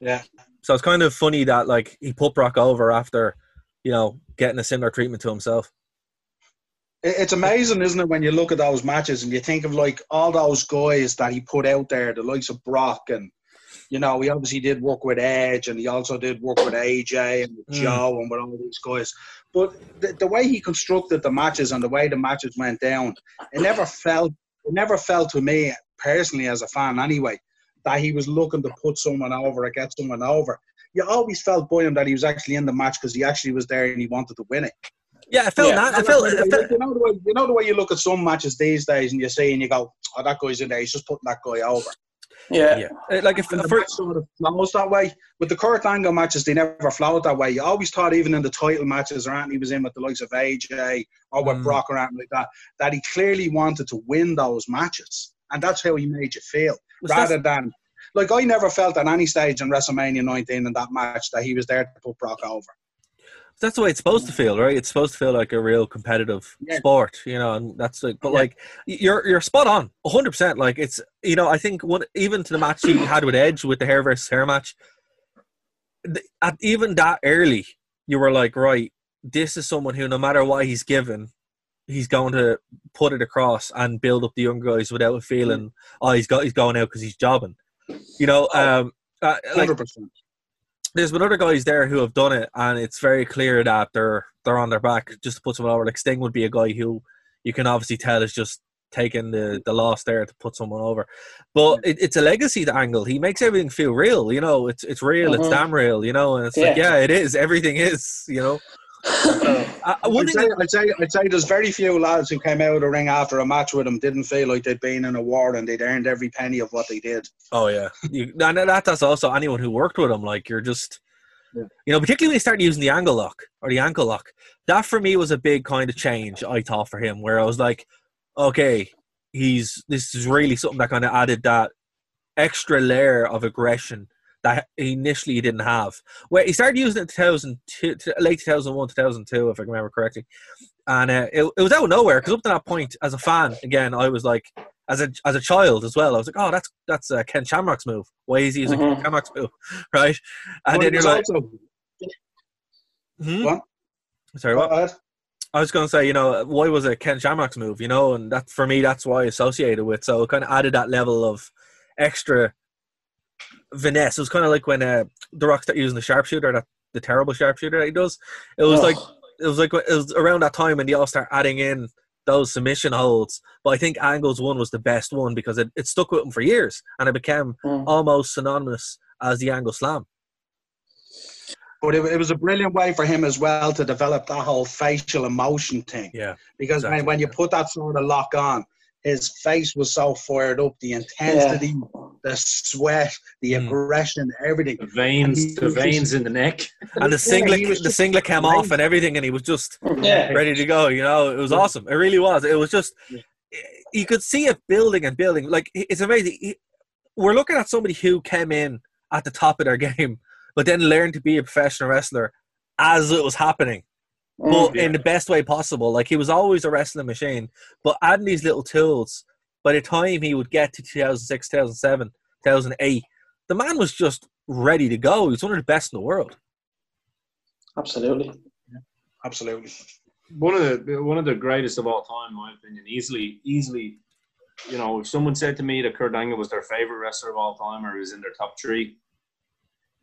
Yeah. So it's kind of funny that like he put Brock over after, you know, getting a similar treatment to himself. It's amazing, isn't it, when you look at those matches and you think of like all those guys that he put out there, the likes of Brock and you know, he obviously did work with Edge and he also did work with AJ and with Mm. Joe and with all these guys. But the, the way he constructed the matches and the way the matches went down, it never felt it never felt to me personally as a fan anyway that he was looking to put someone over or get someone over. You always felt by him that he was actually in the match because he actually was there and he wanted to win it. Yeah, I felt Yeah. that. I felt, I felt you know the way you know the way you look at some matches these days and you see and you go, oh, that guy's in there. He's just putting that guy over. Yeah. yeah. Uh, Like if And the for, match sort of flows that way. With the Kurt Angle matches, they never flowed that way. You always thought, even in the title matches, or Anthony was in with the likes of AJ or with Mm. Brock or anything like that, that he clearly wanted to win those matches, and that's how he made you feel, Was rather than. Like I never felt at any stage in WrestleMania 19 in that match that he was there to put Brock over. that's the way it's supposed to feel, right? It's supposed to feel like a real competitive Yeah. sport, you know, and that's like, but Yeah. like, you're you're spot on, hundred percent. Like it's, you know, I think one even to the match he had with Edge with the hair versus hair match, at even that early, you were like, right, this is someone who, no matter what he's given, he's going to put it across and build up the young guys without a feeling, mm. oh, he's got he's going out because he's jobbing, you know. Oh. Um, uh, like 100%. there's been other guys there who have done it, and it's very clear that they're they're on their back just to put someone over. Like Sting would be a guy who you can obviously tell is just taking the the loss there to put someone over. But it, it's a legacy the angle. He makes everything feel real. You know, it's it's real. It's Mhm. damn real. You know, and it's like Yeah. yeah, it is. Everything is. You know. Uh, I'd say, I'd, say, I'd say there's very few lads who came out of the ring after a match with him didn't feel like they'd been in a war and they'd earned every penny of what they did. Oh yeah, you, and that that's also anyone who worked with him. Like you're just, Yeah. you know, particularly when he started using the angle lock or the ankle lock. That for me was a big kind of change. I thought for him, where I was like, okay, he's this is really something that kind of added that extra layer of aggression that initially he didn't have. Where he started using it in 2002, late 2001, 2002, if I remember correctly. And uh, it, it was out of nowhere because up to that point, as a fan, again, I was like, as a as a child as well, I was like, oh, that's that's uh, Ken Shamrock's move. Why is he using Mhm. Ken Shamrock's move, [laughs] right? And But then you're like, also- hmm? What? sorry, what? Ahead. I was going to say, you know, why was it Ken Shamrock's move? You know, and that for me, that's why I associated with. So it kind of added that level of extra finesse. It was kind of like when uh, The Rock started using the sharpshooter, that the terrible sharpshooter that he does. It was like it was like it was around that time when they all start adding in those submission holds. But I think Angle's one was the best one because it, it stuck with him for years and it became Mm. almost synonymous as the Angle Slam. But it, it was a brilliant way for him as well to develop that whole facial emotion thing. Yeah, Because Exactly, when, when you put that sort of lock on, his face was so fired up, the intensity, the sweat, the Mm. aggression, everything. The veins, the veins in the neck. and the Yeah, singlet, he was the singlet came great. off and everything, and he was just Yeah. ready to go. You know, it was awesome. It really was. It was just Yeah. you could see it building and building. Like it's amazing. He- We're looking at somebody who came in at the top of their [laughs] game, but then learned to be a professional wrestler as it was happening, But Yeah. Oh, in the best way possible. Like he was always a wrestling machine, but adding these little tools. By the time he would get to 2006, 2007, 2008, the man was just ready to go. He was one of the best in the world. Absolutely. Absolutely. One of the one of the greatest of all time, in my opinion. Easily, easily. You know, if someone said to me that Kurt Angle was their favorite wrestler of all time or was in their top three,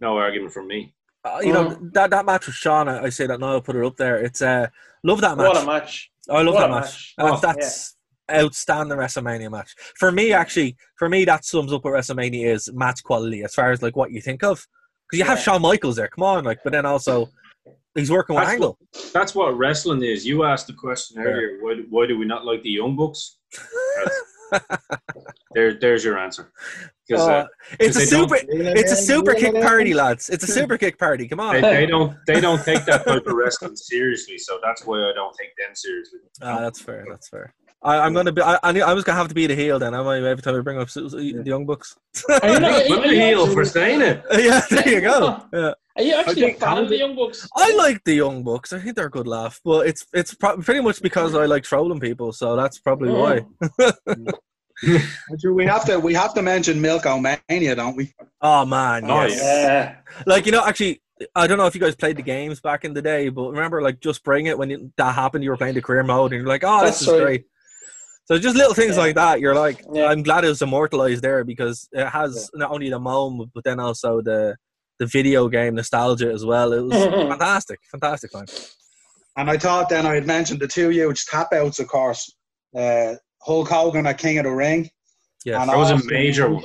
no argument from me. Uh, you know that that match with Shawn, I, I say that now. I'll put it up there. It's uh, love that match. What a match. I love what that match. match. That's, Oh, that's outstanding WrestleMania match for me. Actually, for me, that sums up what WrestleMania is match quality as far as like what you think of. Because you have Yeah. Shawn Michaels there, come on, like, but then also he's working with That's Angle. That's what wrestling is. You asked the question earlier. Why, why do we not like the Young Bucks? [laughs] There, there's your answer. Because Uh, uh, it's a super, [laughs] it's a super kick party, lads. It's a super kick party. Come on. they, they don't, they don't take that type of wrestling seriously. So that's why I don't take them seriously. Ah, that's fair. That's fair. I, I'm gonna be. I, I, I was gonna have to be the heel then. Am I? Every time we bring up Su- Su- the Young Bucks. Are you, not, are you, I'm the heel for saying it. [laughs] yeah, there you go. Yeah. are you actually a think fan of the Young Bucks? I like the Young Bucks. I think they're a good laugh, but it's it's pro- pretty much because I like trolling people, so that's probably why. [laughs] We have to we have to mention Milko Mania, don't we? Oh man, Oh, yes. Yeah. Like you know, actually, I don't know if you guys played the games back in the day, but remember, like just bring it when you, that happened. You were playing the career mode, and you're like, oh, this That's is right. great. So just little things Yeah. like that. You're like, Yeah. I'm glad it was immortalized there because it has not only the moment, but then also the the video game nostalgia as well. It was [laughs] fantastic, fantastic time. And I thought then I had mentioned the two huge tap outs, of course. Uh, Hulk Hogan at King of the Ring. Yeah, That was a major one.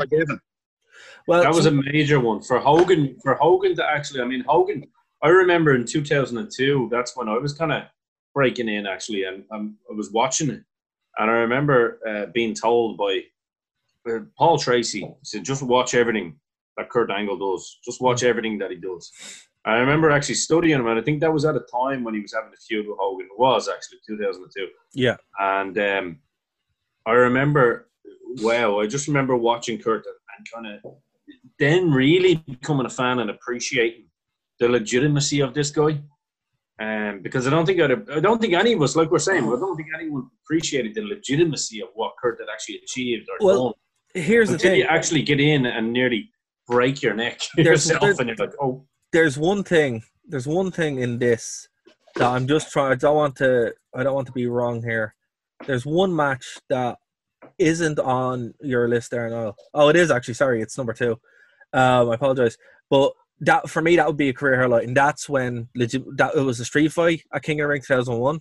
Well, that was a major one for Hogan. For Hogan to actually, I mean, Hogan. I remember in 2002. That's when I was kind of breaking in actually, and um, I was watching it, and I remember uh, being told by uh, Paul Tracy said, "Just watch everything that Kurt Angle does. Just watch everything that he does." I remember actually studying him, and I think that was at a time when he was having a feud with Hogan. It was actually 2002. yeah, And um, I remember, wow, I just remember watching Kurt and kind of then really becoming a fan and appreciating the legitimacy of this guy. Um, because I don't think I'd, I don't think any of us, like we're saying, I don't think anyone appreciated the legitimacy of what Kurt had actually achieved or Well, done here's the thing. you actually get in and nearly break your neck [laughs] There's- yourself, there's- and you're like, oh, there's one thing there's one thing in this that I'm just trying I don't want to I don't want to be wrong here. There's one match that isn't on your list there now. Oh it is actually, sorry, it's number two. Um I apologize. But that for me that would be a career highlight and that's when legit that it was a street fight at King of Ring two thousand one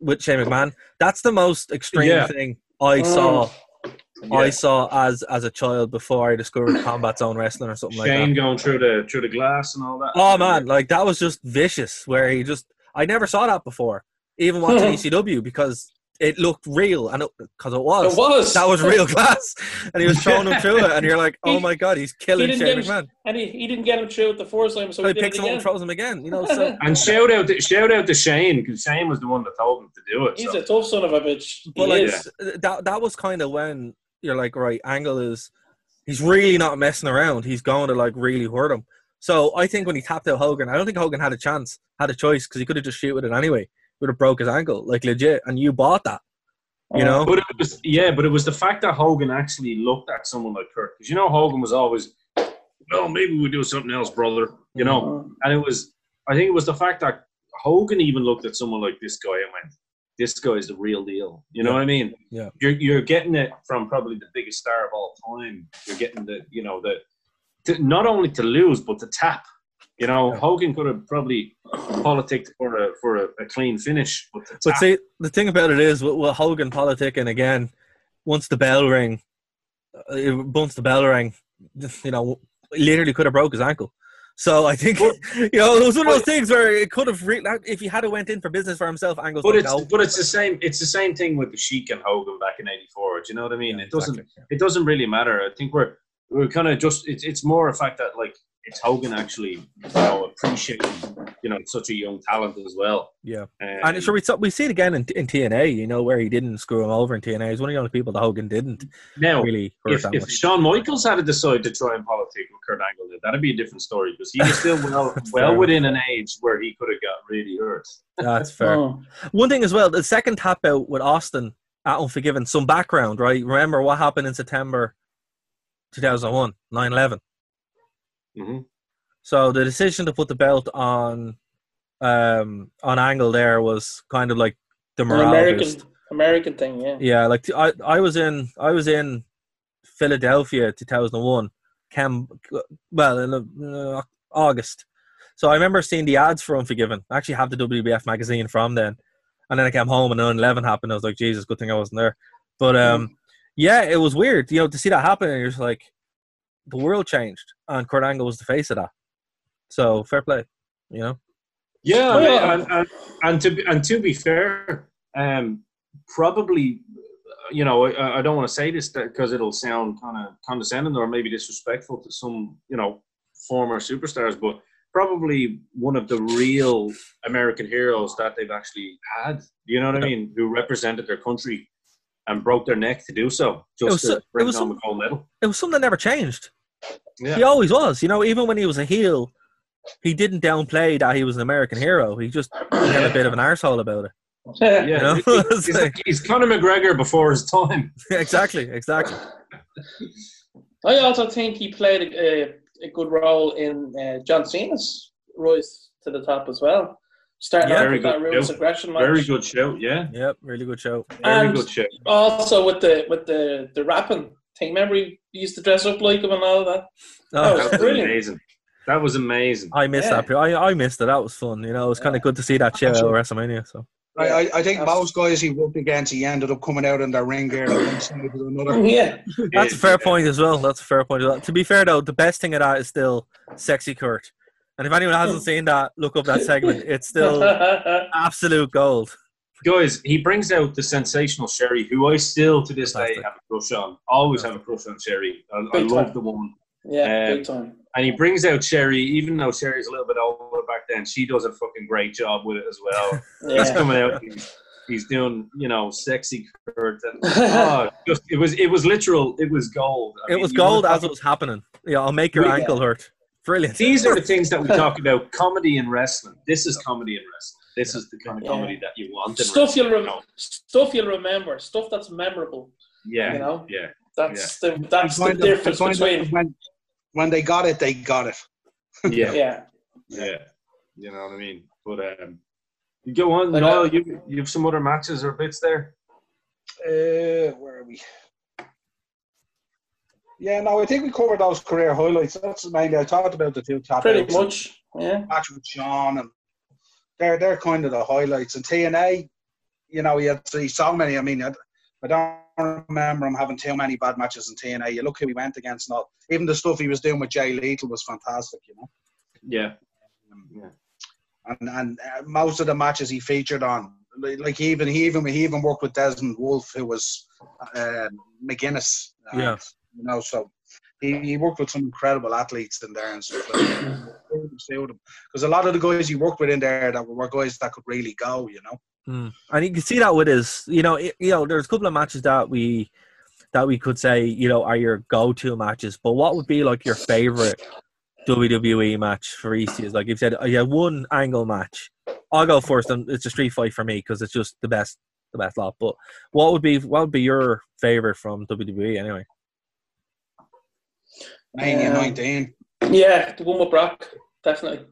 with Shane McMahon. That's the most extreme Yeah. thing I saw I saw as as a child before I discovered combat zone wrestling or something like that. Shane going through the through the glass and all that. Oh man, like that was just vicious. Where he just, I never saw that before. Even watching [laughs] ECW because it looked real and because it, was. It was. That was real class, and he was throwing him [laughs] through it, and you're like, oh He- my god, he's killing didn't Shane get McMahon. And he, he didn't get him through it the first time, so So he he picks it him up and throws him again. You know, so [laughs] And shout out, to, shout out to Shane because Shane was the one that told him to do it. He's so. a tough son of a bitch. He but like is. that that was kind of when you're like, right, Angle is he's really not messing around. He's going to like really hurt him. So I think when he tapped out Hogan, I don't think Hogan had a chance, had a choice because he could have just shoot with it anyway. Would have broke his ankle, like legit, and you bought that. You know, But it was yeah, but it was the fact that Hogan actually looked at someone like Kurt because you know Hogan was always, well, maybe we do something else, brother. You know, Mm. and it was I think it was the fact that Hogan even looked at someone like this guy and went, "This guy is the real deal." You know Yeah. what I mean? Yeah. You're you're getting it from probably the biggest star of all time. You're getting the you know the to, not only to lose but to tap. You know, Yeah. Hogan could have probably politicked for a for a, a clean finish, but But see, the thing about it is, with, with Hogan politicking again, once the bell rang, uh, once the bell rang, you know, literally could have broke his ankle. So I think, [laughs] you know, it was one of those things where it could have, re- if he had went in for business for himself, Angle's But it's but it's the same it's the same thing with the Sheik and Hogan back in '84. Do you know what I mean? Yeah, it doesn't exactly. it doesn't really matter. I think we're we're kind of just it's it's more a fact that like it's Hogan actually you know appreciating you know such a young talent as well. Yeah. Um, And sure, we, saw, we see it again in, in TNA, you know, where he didn't screw him over in TNA. He's one of the only people that Hogan didn't now really hurt if, if. Shawn Michaels had to decide to try and politic with Kurt Angle, then that'd be a different story because he was still [laughs] well well within an age where he could have got really hurt. [laughs] That's fair. Oh. One thing as well, the second tap out with Austin at Unforgiven, some background, right? Remember what happened in September 2001, 9 11. Hmm So the decision to put the belt on um on Angle there was kind of like the An morale American boost. American thing, yeah. Yeah, like I I was in I was in Philadelphia 2001. Cam well in uh, August. So I remember seeing the ads for Unforgiven. I actually have the WBF magazine from then. And then I came home and 9/11 happened. I was like, Jesus, good thing I wasn't there. But um yeah, it was weird, you know, to see that happen and you're just like the world changed and Kurt Angle was the face of that. So fair play, you know. Yeah, and- yeah. And, and, and to be, and to be fair, um, probably, you know, I, I don't want to say this because it'll sound kind of condescending or maybe disrespectful to some, you know, former superstars, but probably one of the real American heroes that they've actually had. You know what I mean? Who represented their country and broke their neck to do so, was just so- to it was home some- a gold medal. It was something that never changed. Yeah. He always was. You know, even when he was a heel, he didn't downplay that he was an American hero. He just had a bit of an arsehole about it. [laughs] Yeah, You know? he's, [laughs] he's, he's Conor McGregor before his time. [laughs] exactly, exactly. I also think he played a, a, a good role in uh, John Cena's rise to the top as well. Starting Yeah, off very with that good, Ruthless yeah. aggression match. Very good show, yeah. Yep, really good show. Very And good show. Also with the with the the rapping thing. Remember he used to dress up like him and all that. Oh, That was brilliant. amazing. That was amazing. I missed Yeah. that. I I missed it. That was fun. You know, it was kind of good to see that show at WrestleMania. So I, I, I think That's- most guys he worked against, he ended up coming out in their ring gear one side to another. [laughs] Yeah, That's a fair point as well. That's a fair point as well. To be fair though, the best thing of that is still sexy Kurt. And if anyone hasn't seen that, look up that segment. It's still [laughs] absolute gold. Guys, he brings out the sensational Sherri, who I still to this day Fantastic. have a crush on. Always have a crush on Sherri. I, I love the woman. yeah, Um, big time. And he brings out Sherri, even though Sherri's a little bit older back then, she does a fucking great job with it as well. [laughs] He's coming out, he's, he's doing, you know, sexy Kurt. And, [laughs] oh, just, it was it was literal, it was gold. I It mean, was gold as it was happening. Yeah, I'll make your Yeah. ankle hurt. Brilliant. These are the things that we [laughs] talk about comedy and wrestling. This is comedy and wrestling. This is the kind of Yeah. comedy that you want. in Stuff you'll wrestling, rem- stuff you'll remember, stuff that's memorable. Yeah, you know? yeah. That's the that's the I find that- difference I between when, when they got it, they got it. Yeah, yeah. yeah. You know what I mean? But um, you go on, Like, Noel. uh, You you have some other matches or bits there? Uh, where are we? Yeah, no, I think we covered those career highlights. That's mainly I talked about the two top Pretty much. Yeah. match with Shawn, and they're they're kind of the highlights. And TNA, you know, you had see so many. I mean, I, I don't remember him having too many bad matches in TNA. You look who he went against, not. Even the stuff he was doing with Jay Lethal was fantastic. You know, Yeah, yeah. and and uh, most of the matches he featured on, like, like he even he even he even worked with Desmond Wolfe, who was uh, McGuinness. And, Yeah. You know, so. He, he worked with some incredible athletes in there and stuff. Because a lot of the guys he worked with in there that were guys that could really go, you know. Mm. And you can see that with his, you know, it, you know, there's a couple of matches that we that we could say, you know, are your go-to matches. But what would be like your favorite WWE match for EC? Is like you've said, yeah, one angle match. I'll go first, and it's a street fight for me because it's just the best, the best lot. But what would be what would be your favorite from WWE anyway? Mania Um, 19. Yeah, the one with Brock, definitely.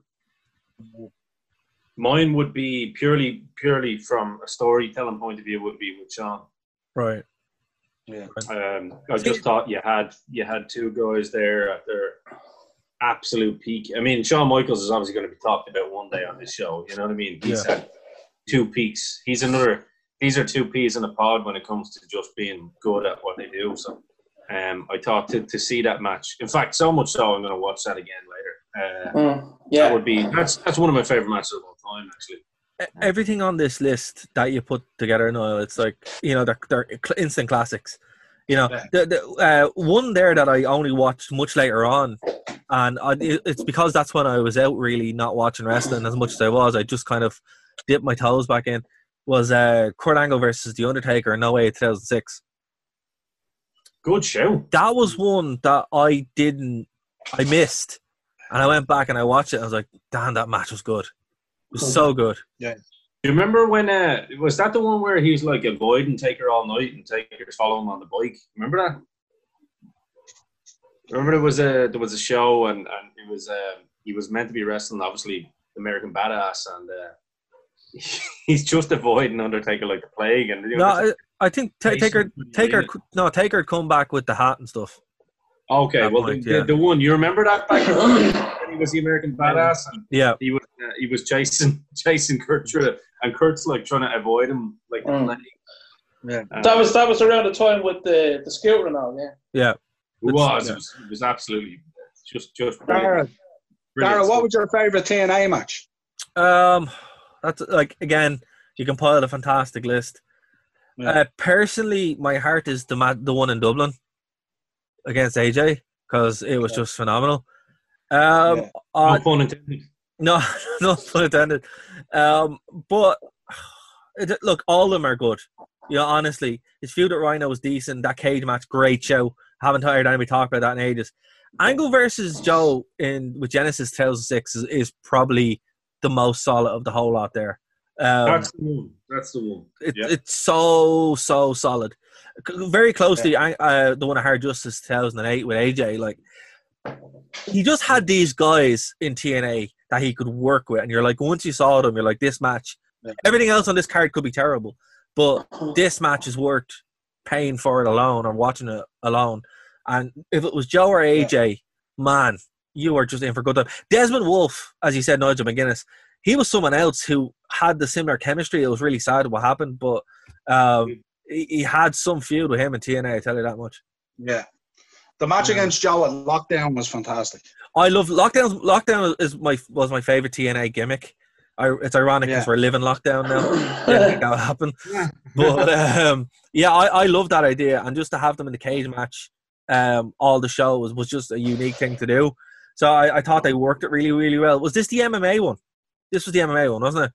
Mine would be purely purely from a storytelling point of view. Would be with Shawn. Right. Um, I just thought you had you had two guys there at their absolute peak. I mean, Shawn Michaels is obviously going to be talked about one day on this show. You know what I mean? He's Yeah. had two peaks. He's another. These are two peas in a pod when it comes to just being good at what they do. So, um, I thought to, to see that match. In fact, so much so I'm going to watch that again later. Uh, Mm, That yeah. would be that's that's one of my favorite matches of all time. Actually, Everything on this list that you put together, Noel, it's like you know they're, they're instant classics. You know, Yeah. the, the uh, one there that I only watched much later on, and I, it's because that's when I was out really not watching wrestling as much as I was. I just kind of dipped my toes back in. Was uh, Kurt Angle versus The Undertaker in No Way 2006. Good show. That was one that I didn't, I missed, and I went back and I watched it. And I was like, damn, that match was good. It was so good. Yeah. Do you remember when uh, was that the one where he was like avoiding Taker all night and Taker's following him on the bike? Remember that? Remember there was a there was a show and, and it was uh, he was meant to be wrestling obviously American Badass and uh, [laughs] he's just avoiding Undertaker like the plague and you know, No, I, I think Ta- Jason Taker, couldn't Taker, no, take her, come back with the hat and stuff. okay that well point, the, yeah. the, the one you remember that back [coughs] when he was the American Badass and Yeah, he was uh, he was chasing [laughs] chasing Kurt through and Kurt's like trying to avoid him like Mm. Yeah. Uh, That was that was around the time with the the scooter and all. Yeah. yeah. It was. Yeah. It was, it was absolutely just just brilliant. Darragh, Darragh, what was your favourite TNA match? Um, that's like again, you compiled a fantastic list. Yeah. Uh, personally, my heart is the ma- the one in Dublin against AJ because it was Yeah. just phenomenal. Um, Yeah. uh, no pun intended. No, [laughs] no pun intended. Um, but it, look, all of them are good. You know, honestly, his feud at Rhino was decent. That cage match, great show. Haven't heard anybody talk about that in ages. Angle versus Joe in with Genesis 2006 is, is probably the most solid of the whole lot there. Um, That's the one. That's the one. it, yeah. It's so so solid. Very closely, I uh, the one of Hard Justice 2008 with AJ. Like he just had these guys in TNA that he could work with, and you're like, once you saw them, you're like, this match. Yeah. Everything else on this card could be terrible, but this match is worth paying for it alone or watching it alone. And if it was Joe or AJ, man, you are just in for good time. Desmond Wolfe, as you said, Nigel McGuinness, he was someone else who had the similar chemistry. It was really sad what happened, but um, he, he had some feud with him in TNA. I tell you that much. Yeah. The match Yeah. against Joe at Lockdown was fantastic. I love lockdown. Lockdown is my was my favorite TNA gimmick. I, it's ironic because Yeah. we're living lockdown now. [laughs] Didn't think that would happen, but um, yeah, I, I love that idea, and just to have them in the cage match, um, all the show was, was just a unique thing to do. So I, I thought they worked it really, really well. Was this the MMA one? This was the MMA one, wasn't it?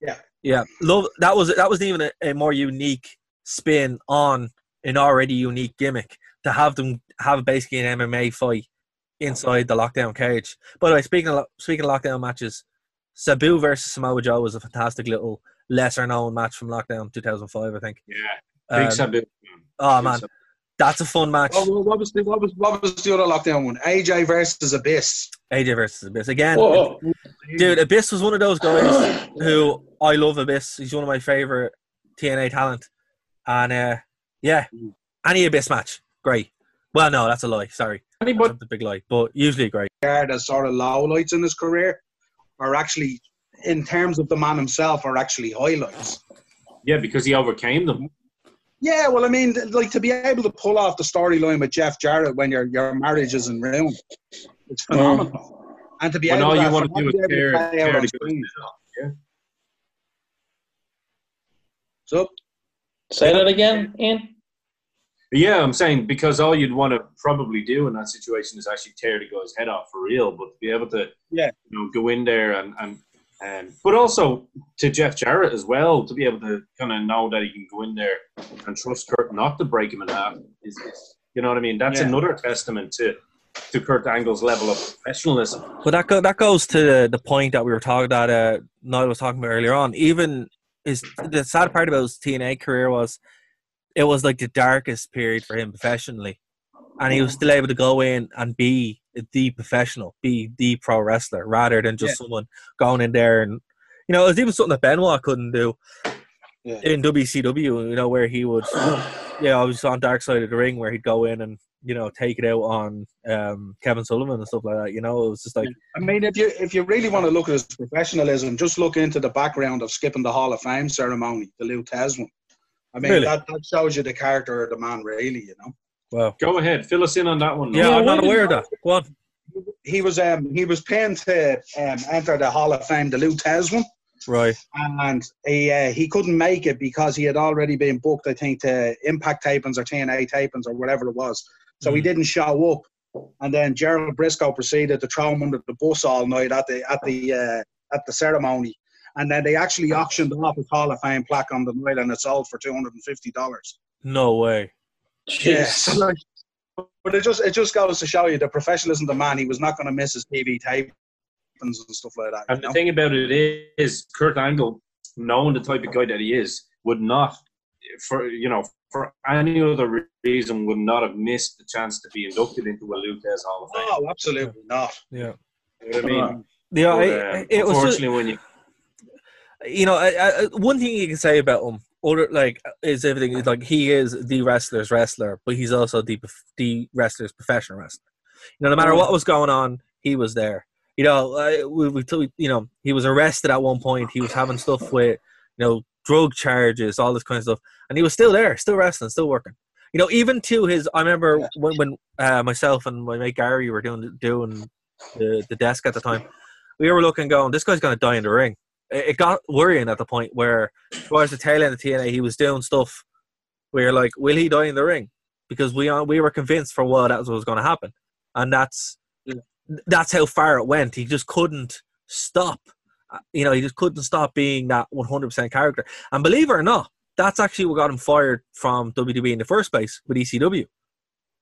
Yeah. Yeah, love that was that was even a, a more unique spin on an already unique gimmick to have them have basically an MMA fight inside the lockdown cage. By the way, speaking of speaking of lockdown matches, Sabu versus Samoa Joe was a fantastic little lesser known match from Lockdown 2005, I think. Yeah, big Um, Sabu. oh Big man, Sabu. that's a fun match. Oh, well, what was the what was what was the other lockdown one? AJ versus Abyss. AJ versus Abyss again. Whoa. Dude, Abyss was one of those guys [sighs] who I love Abyss. He's one of my favorite TNA talent. And uh, yeah, any Abyss match, great. Well, no, that's a lie. Sorry, Anybody, that's a big lie, but usually great. Guard as sort of lowlights in his career are actually, in terms of the man himself, are actually highlights. Yeah, because he overcame them. Yeah, well, I mean, like to be able to pull off the storyline with Jeff Jarrett when your your marriage is in ruin, it's phenomenal. And to be When able all to you want to do is be able tear, play out tear on the screen. guy's head off. So say that again, Ian. Yeah, I'm saying because all you'd want to probably do in that situation is actually tear the guy's head off for real, but to be able to, Yeah. you know, go in there and and and, but also to Jeff Jarrett as well to be able to kind of know that he can go in there and trust Kurt not to break him in half. Is, is you know what I mean? That's Yeah. another testament to to Kurt Angle's level of professionalism. But that go, that goes to the, the point that we were talking that uh, Niall was talking about earlier on. Even his the sad part about his TNA career was it was like the darkest period for him professionally, and he was still able to go in and be the professional, be the pro wrestler, rather than just someone going in there and you know it was even something that Benoit couldn't do Yeah. in WCW. You know where he would yeah, I was on Dark Side of the Ring where he'd go in and you know take it out on um, Kevin Sullivan and stuff like that. You know, it was just like I mean, if you if you really want to look at his professionalism, just look into the background of skipping the Hall of Fame ceremony, the Lou Thesz one. I mean, Really? that, that shows you the character of the man, really. You know, wow. Go ahead, fill us in on that one. Yeah, Yeah, I'm not aware of did- that. Go on. he was um he was paying to um, enter the Hall of Fame, the Lou Thesz one, Right. and he uh, he couldn't make it because he had already been booked, I think, to Impact tapings or TNA tapings or whatever it was. So he Mhm. didn't show up. And then Gerald Brisco proceeded to throw him under the bus all night at the at the uh, at the ceremony. And then they actually auctioned off his Hall of Fame plaque on the night, and it sold for two hundred and fifty dollars. No way. Yeah, so like, but it just it just goes to show you the professionalism of the man. He was not going to miss his TV tapings and stuff like that. And you the know? thing about it is, Kurt Angle, knowing the type of guy that he is, would not, for you know, for any other reason, would not have missed the chance to be inducted into a Lucas Thez Hall of Fame. Oh, absolutely not. Yeah. You know what I mean? Yeah, But, it, um, it was. Just, unfortunately, when you you know, I, I, one thing you can say about him, other like, is everything is like he is the wrestler's wrestler, but he's also the the wrestler's professional wrestler. You know, no matter what was going on, he was there. You know, I, we, we told- you know he was arrested at one point. He was having stuff with you know drug charges, all this kind of stuff, and he was still there, still wrestling, still working. You know, even to his, I remember Yeah. when when uh, myself and my mate Gary were doing doing the, the desk at the time, we were looking, going, this guy's going to die in the ring. It, it got worrying at the point where, towards the tail end of TNA, he was doing stuff where like, will he die in the ring? Because we uh, we were convinced for a while that was what was going to happen, and that's Yeah. that's how far it went. He just couldn't stop. You know, he just couldn't stop being that 100% character. And believe it or not, that's actually what got him fired from WWE in the first place with ECW.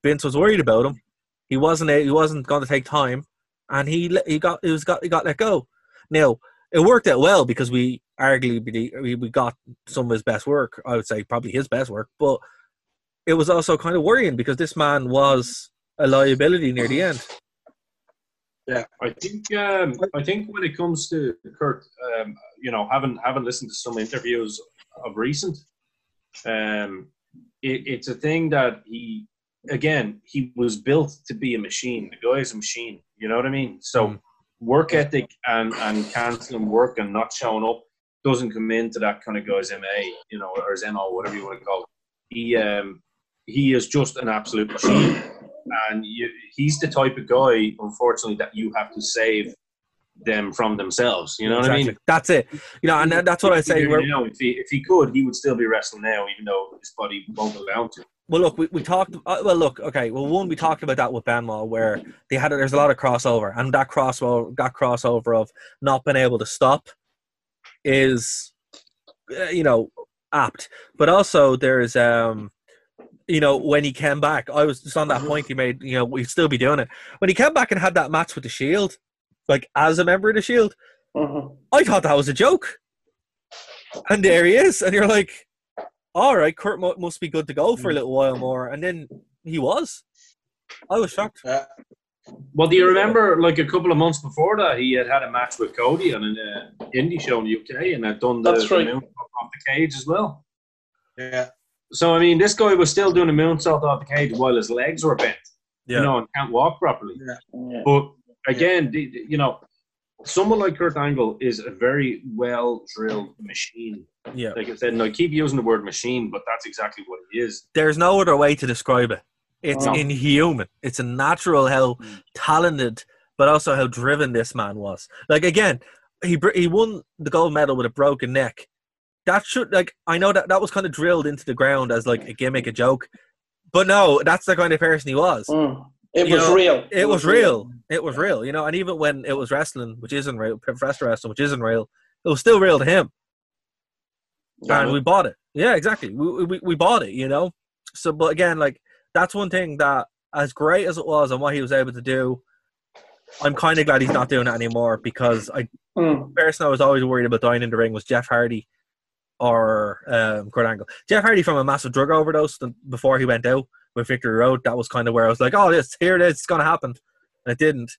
Vince was worried about him. He wasn't he wasn't going to take time, and he he got he was got he got let go. Now it worked out well because we arguably we got some of his best work. I would say probably his best work, but it was also kind of worrying because this man was a liability near the end. I think um, I think when it comes to Kurt, um, you know, having having listened to some interviews of recent, um, it, it's a thing that he again he was built to be a machine. The guy is a machine. You know what I mean? So Mm. work ethic and and canceling work and not showing up doesn't come into that kind of guy's MA, you know, or his MO, whatever you want to call it. He um he is just an absolute machine, and you, he's the type of guy, unfortunately, that you have to save them from themselves. You know what I mean? That's it. You know, and that's what I say. We're, Now, if he if he could, he would still be wrestling now, even though his body won't allow him to. Well, look, we, we talked. Uh, well, look, okay. Well, one we talked about that with Benoit, where they had there's a lot of crossover, and that crossover that crossover of not being able to stop is, uh, you know, apt. But also there's um, you know, when he came back, I was just on that point he made. You know, we'd still be doing it when he came back and had that match with the Shield, like as a member of the Shield. Mhm. I thought that was a joke, and there he is, and you're like, all right, Kurt mu- must be good to go for a little while more, and then he was. I was shocked. Yeah. Well, do you remember, like a couple of months before that, he had had a match with Cody on an uh, indie show in the UK, and had done the, That's right. moonsault off the cage as well. Yeah. So I mean, this guy was still doing a moonsault off the cage while his legs were bent, Yeah. you know, and can't walk properly. Yeah. But again, the, the- you know, someone like Kurt Angle is a very well drilled machine. Yeah. Like I said, and I keep using the word machine, but that's exactly what it is. There's no other way to describe it. It's No. inhuman. It's a natural how mm. talented, but also how driven this man was. Like again, he he won the gold medal with a broken neck. That should like I know that that was kind of drilled into the ground as like a gimmick, a joke. But no, that's the kind of person he was. Mm. It You was know, real. It was real. It was real, you know. And even when it was wrestling, which isn't real, professional wrestling, which isn't real, it was still real to him. Yeah. and we bought it. Yeah, exactly. We, we we bought it, you know. So, but again, like that's one thing that, as great as it was and what he was able to do, I'm kind of glad he's not doing it anymore because I Mm. the person I was always worried about dying in the ring was Jeff Hardy or um, Kurt Angle. Jeff Hardy from a massive drug overdose th- before he went out with Victory Road. That was kind of where I was like, oh, this here it is, it's gonna happen, and it didn't,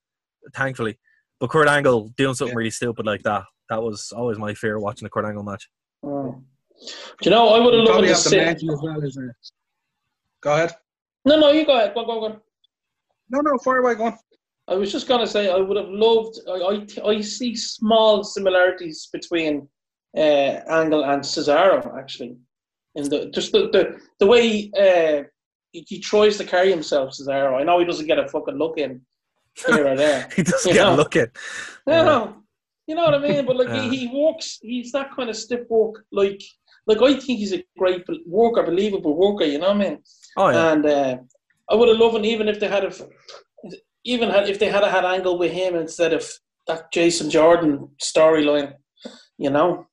thankfully. But Kurt Angle doing something Yeah. really stupid like that. That was always my fear watching a Kurt Angle match. Do you know, I would have loved to have to sit. mention as well. Go ahead. No, no, you go ahead. Go, go, go. No, no, fire away, go on. I was just gonna say I would have loved. I I, I see small similarities between uh, Angle and Cesaro actually, in the just the the, the way uh, he, he tries to carry himself. Cesaro. I know he doesn't get a fucking look in here or there. [laughs] he doesn't get know. a look in. No, no, you know what I mean. But like Yeah. he, he walks, he's that kind of stiff walk. Like like I think he's a great worker, believable worker. You know what I mean? Oh yeah. And uh, I would have loved him even if they had a, even had, if they had a had angle with him instead of that Jason Jordan storyline. You know,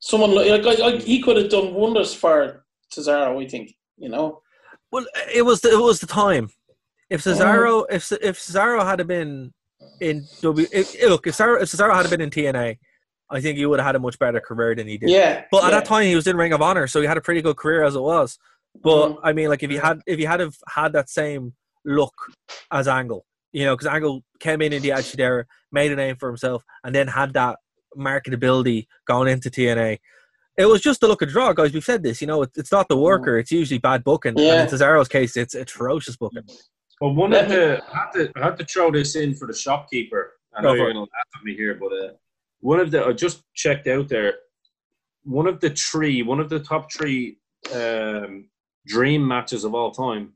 someone like, like I, he could have done wonders for Cesaro. I think. You know. Well, it was the, it was the time. If Cesaro if if Cesaro had been in W, if, look if Cesaro, if Cesaro had been in TNA, I think he would have had a much better career than he did. Yeah. But at yeah. that time, he was in Ring of Honor, so he had a pretty good career as it was. But Mhm. I mean, like if he had if he had have had that same look as Angle, you know, because Angle came in in the Attitude Era, made a name for himself, and then had that marketability going into TNA. It was just the look of draw, guys. We've said this, you know. It, it's not the worker; it's usually bad booking. Yeah. And in Cesaro's case, it's atrocious booking. Well, one of the I had to I had to throw this in for the shopkeeper. I know Go for you're going to laugh at me here, but uh, one of the I just checked out there. One of the three, one of the top three um, dream matches of all time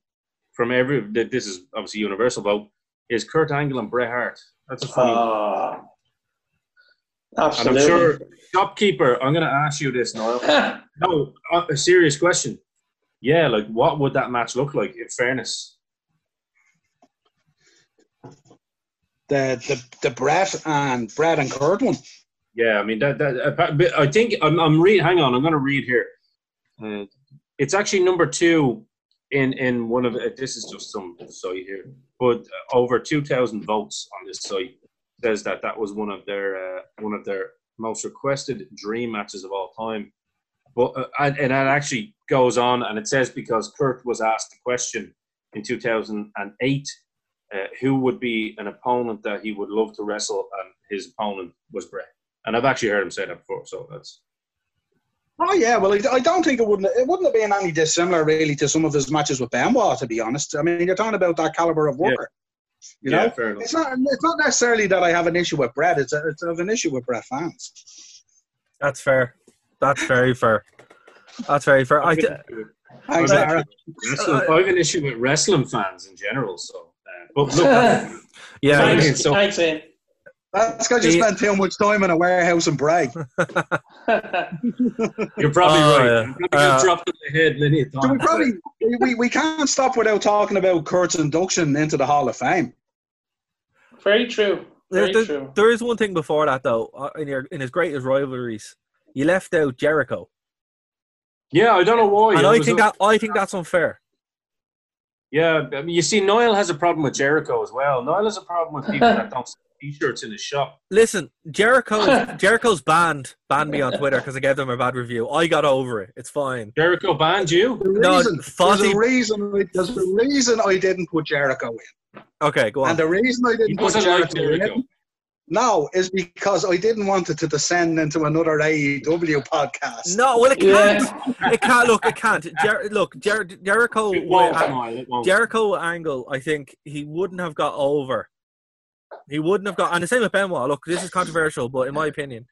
from every. th- This is obviously universal vote. Is Kurt Angle and Bret Hart? That's a funny. one. And I'm absolutely. sure shopkeeper. I'm going to ask you this, Niall. [laughs] No, uh, a serious question. Yeah, like what would that match look like? In fairness, The the the Bret and Bret and Kurt one. Yeah, I mean that. that uh, I think I'm. I'm read. Hang on, I'm going to read here. Uh, it's actually number two in in one of. Uh, this is just some site here, but uh, over two thousand votes on this site says that that was one of their uh, one of their most requested dream matches of all time. But uh, and, and it actually goes on, and it says because Kurt was asked the question in 2008 uh, who would be an opponent that he would love to wrestle, and his opponent was Bret. And I've actually heard him say that before, so that's Oh yeah, well I, I don't think it wouldn't it wouldn't have been any dissimilar really to some of his matches with Benoit, to be honest. I mean, you're talking about that caliber of worker. You yeah, know, fair enough. it's not. It's not necessarily that I have an issue with Bret. It's a, it's I have an issue with Bret fans. That's fair. That's very fair. That's very fair. I, th- Thanks, Right. Aaron. Wrestling- I have an issue with wrestling fans in general. So, uh, but look, [laughs] yeah, Fine. thanks, so- thanks, Ian. That's because you Yeah. spent too much time in a warehouse in Bray. [laughs] you're probably Oh, right. yeah. I'm Uh, gonna in the head many a So we probably we, we, we can't stop without talking about Kurt's induction into the Hall of Fame. Very true. Very there- true. there is one thing before that though. uh, In your in his greatest rivalries, you left out Jericho, Yeah, I don't know why. and I think a- that I think that's unfair. Yeah, I mean, you see, Niall has a problem with Jericho as well. Niall has a problem with people [laughs] that don't sell t-shirts in his shop. Listen, Jericho [laughs] Jericho's banned banned me on Twitter because I gave them a bad review. I got over it. It's fine. Jericho banned you. The No, reason, there's a reason. I- There's a reason I didn't put Jericho in, Okay, go on. and the reason I didn't put doesn't like Jericho, Jericho. in, no, is because I didn't want it to descend into another AEW podcast. No, well, it can't. It can't. Look, it can't. Jer- look, Jer- Jericho. It won't, uh, Niall, it won't. Jericho angle, I think he wouldn't have got over. He wouldn't have got, and the same with Benoit. Look, this is controversial, but in my opinion,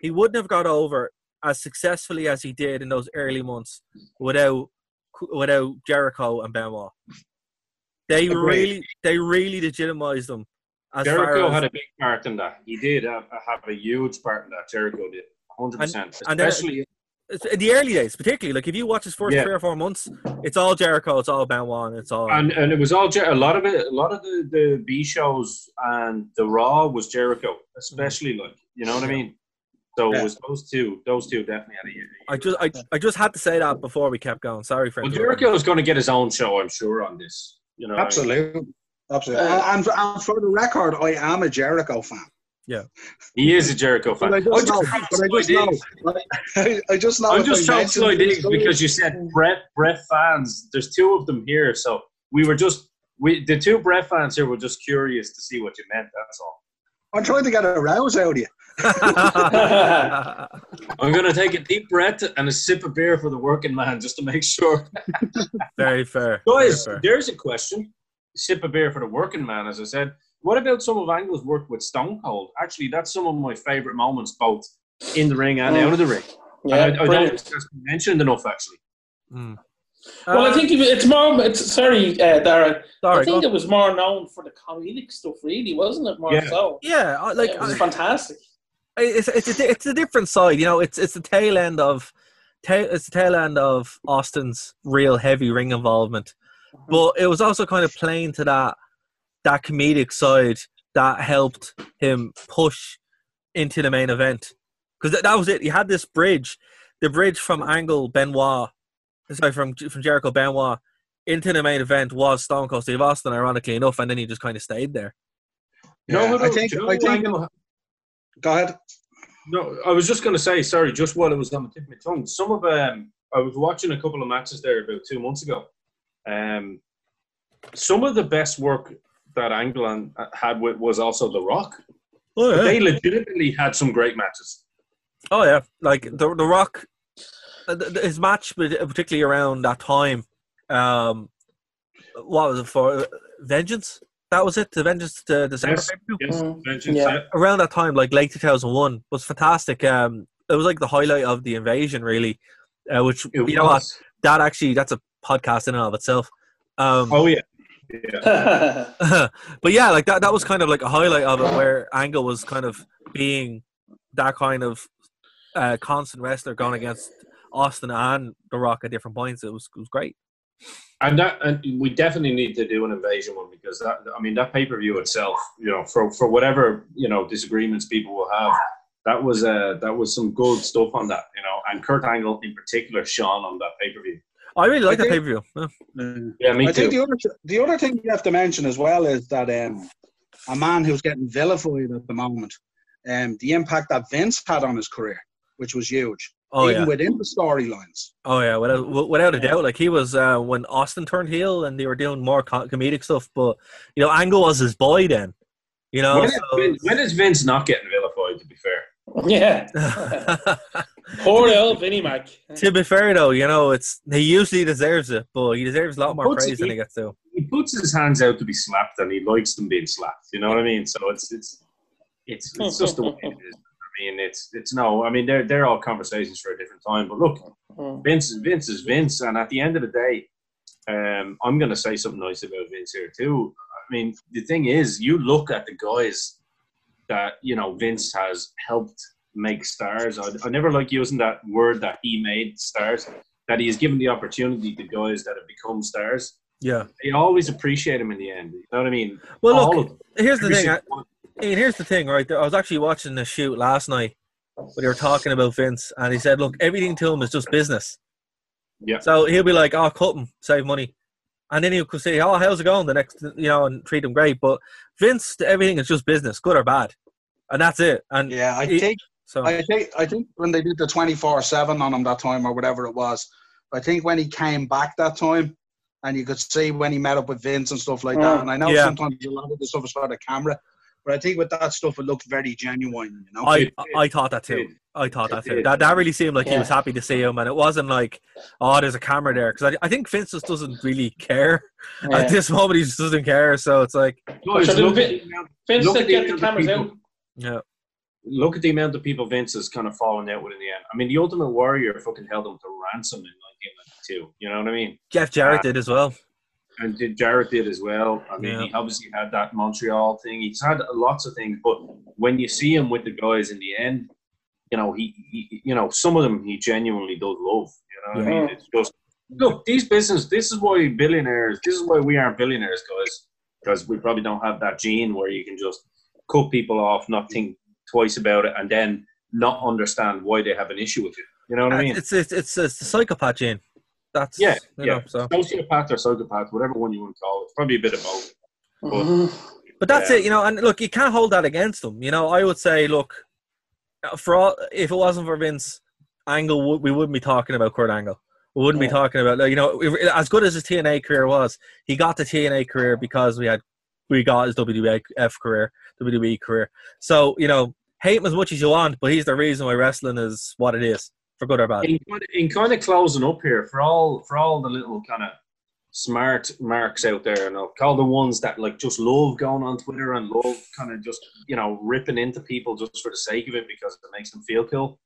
he wouldn't have got over as successfully as he did in those early months without without Jericho and Benoit. They Agreed. really, they really legitimized them. As Jericho as, had a big part in that. He did have, have a huge part in that. Jericho did, hundred percent. and then- Especially in the early days, particularly. Like if you watch his first Yeah. three or four months, it's all Jericho, it's all Benoit, and it's all. and and it was all Jer- a lot of it. A lot of the the B shows and the Raw was Jericho, especially like you know what I mean. So Yeah. it was those two. Those two definitely had a. I just, I, I just had to say that before we kept going. Sorry for Well. Jericho is going to get his own show, I'm sure, on this. You know, what I mean? Absolutely, absolutely. Uh, and, and for the record, I am a Jericho fan. He is a Jericho fan. But I just know. dropped I just know. I, I just know. I'm just trying mention Sly Diggs because you said Bret Bret fans. There's two of them here, so we were just we the two Bret fans here were just curious to see what you meant. That's all. I'm trying to get a rouse out of you. [laughs] I'm gonna take a deep breath and a sip of beer for the working man just to make sure. Very fair. Guys, Very fair. there's a question. Sip of beer for the working man, as I said. What about some of Angle's work with Stone Cold? Actually, that's some of my favorite moments, both in the ring and Mm. out of the ring. Yeah, and I, I don't brilliant. think that's been mentioned enough, actually. Mm. Well, I Uh, think it's more. It's sorry, uh, Darren. sorry, I think it was more known for the comedic stuff, really, wasn't it? More Yeah. so. yeah, like it was I- fantastic. it's it's a, it's a different side. You know, it's it's the tail end of tail, it's the tail end of Austin's real heavy ring involvement, but it was also kind of playing to that that comedic side that helped him push into the main event because that, that was it. He had this bridge, the bridge from Angle Benoit, sorry from from Jericho Benoit into the main event was Stone Cold Steve Austin, ironically enough, and then he just kind of stayed there. You know Yeah, who I think- do I think- Angle- Go ahead. No, I was just going to say, sorry, just while it was on the tip of my tongue, some of um, I was watching a couple of matches there about two months ago. Um, some of the best work that Angle and- uh, had with was also The Rock. Oh They legitimately had some great matches. Oh yeah, like the the Rock, uh, th- th- his match, but particularly around that time, um, what was it for? Uh, Vengeance. That was it. The Vengeance, the December Yes. Yes, Mm, Vengeance, yeah. yeah. around that time, like late two thousand one, was fantastic. Um, it was like the highlight of the invasion, really. Uh, which It you know what? That actually, that's a podcast in and of itself. Um, Oh yeah, yeah. [laughs] [laughs] but yeah, like that that was kind of like a highlight of it where Angle was kind of being that kind of uh, constant wrestler going against Austin and The Rock at different points. It was it was great. And that, and we definitely need to do an invasion one because that, I mean, that pay per view itself, you know, for for whatever you know disagreements people will have, that was uh that was some good stuff on that, you know. And Kurt Angle in particular shone on that pay per view. I really like I that pay per view. Yeah, me I think the other the other thing you have to mention as well is that um, a man who's getting vilified at the moment, um, the impact that Vince had on his career, which was huge, Oh even yeah, within the storylines. oh yeah, without without a doubt. Like he was uh, when Austin turned heel and they were doing more comedic stuff. But you know, Angle was his boy then. You know, When is, so- Vince, when is Vince not getting vilified? To be fair, yeah. [laughs] [laughs] Poor old Vinnie Mac. to be fair though, you know, it's he usually deserves it, but he deserves a lot more Puts praise than he gets to. he puts his hands out to be slapped, and he likes them being slapped. You know what I mean? So it's it's it's it's just the way it is. I mean, it's it's no. I mean, they're they're all conversations for a different time. But look, Mm. Vince is Vince is Vince, and at the end of the day, um, I'm going to say something nice about Vince here too. I mean, the thing is, you look at the guys that you know Vince has helped make stars. I, I never like using that word that he made stars. That he has given the opportunity to guys that have become stars. Yeah. They always appreciate him in the end. You know what I mean? Well, All look, of here's the thing. I. Ian, here's the thing, right? There, I was actually watching the shoot last night where they were talking about Vince, and he said, "Look, everything to him is just business." Yeah. So he'll be like, "Oh, cut him, save money," and then he'll say, "Oh, how's it going?" The next, you know, and treat him great. But Vince, everything is just business, good or bad, and that's it. And Yeah, I He- think so, I think I think when they did the twenty four seven on him that time or whatever it was, I think when he came back that time, and you could see when he met up with Vince and stuff like that. Mm. And I know Yeah. sometimes a lot of the stuff is for the camera, but I think with that stuff it looked very genuine. You know, I, I thought that too. I thought that too. That that really seemed like he was happy to see him, and it wasn't like, "Oh, there's a camera there," because I, I think Vince just doesn't really care Yeah. at this moment. He just doesn't care. So it's like, Guys, So did look, Vin- at the amount, Vince said get the cameras people- out. yeah, look at the amount of people Vince has kind of fallen out with in the end. I mean, the Ultimate Warrior fucking held him to ransom in 1992. You know what I mean? Jeff Jarrett Uh, did as well. and did Jarrett did as well. I mean, Yeah. he obviously had that Montreal thing. He's had lots of things, but when you see him with the guys in the end, you know he, he you know, some of them he genuinely does love. You know what I mean? It's just look these business. This is why billionaires. This is why we aren't billionaires, guys, because we probably don't have that gene where you can just cut people off, not think twice about it, and then not understand why they have an issue with it. You know what I mean? It's it's it's, it's the psychopath gene. That's Yeah, you yeah. know, so Sociopath or psychopath, whatever one you want to call it. Probably a bit of both. Mhm. But that's Yeah. it, you know. And look, you can't hold that against them. You know, I would say, look, for all, if it wasn't for Vince Angle, we wouldn't be talking about Kurt Angle. We wouldn't be talking about, you know, as good as his TNA career was, he got the TNA career because we had we got his WWF career, WWE career. So you know, hate him as much as you want, but he's the reason why wrestling is what it is, for good or bad. in, in kind of closing up here for all for all the little kind of smart marks out there and I'll call the ones that like just love going on Twitter and love kind of just you know ripping into people just for the sake of it because it makes them feel cool.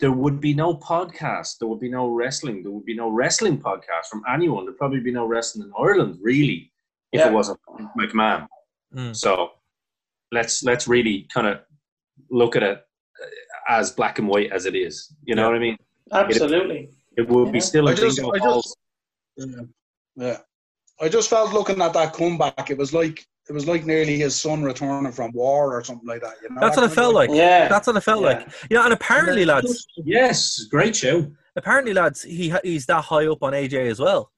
There would be no podcast. There would be no wrestling. There would be no wrestling podcast from anyone. There'd probably be no wrestling in Ireland, really, if Yeah. it wasn't McMahon. Mm. So let's let's really kind of look at it uh, as black and white as it is. You know Yeah. what I mean? Absolutely. It would be still a I just- bingo I just- Yeah. yeah. I just felt looking at that comeback, it was like it was like nearly his son returning from war or something like that. You know, That's that what it kind of felt like. Yeah. That's what it felt Yeah. like. You know, and apparently, lads, Yes, great show. apparently, lads, he he's that high up on AJ as well.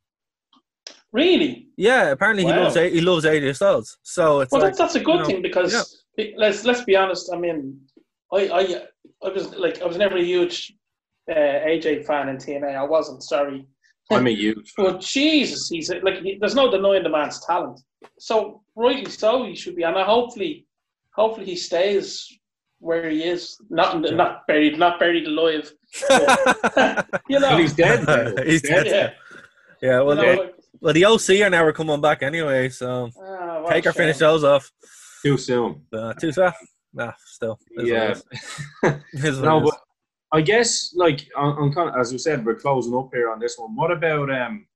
Really? Yeah, apparently he loves A- he loves AJ Styles. So it's Well, like that's, that's a good you know, thing because let's let's be honest. I mean, I I I was like I was never a huge uh, AJ fan in TNA. I wasn't. Sorry. [laughs] I'm a huge fan. But Jesus, he's like he, there's no denying the man's talent. So rightly so, he should be, and I hopefully, hopefully he stays where he is, not not buried, not buried alive. [laughs] [laughs] you know, Well, he's dead. now. He's dead. yeah. yeah. Well, you know, the, like, well, the OC are never coming back anyway. So ah, take a or finish those off. Too soon. Uh, too far. Nah, still. Yeah. what it is. It is what no, but I guess like on, on kind of, as we said, we're closing up here on this one. What about um,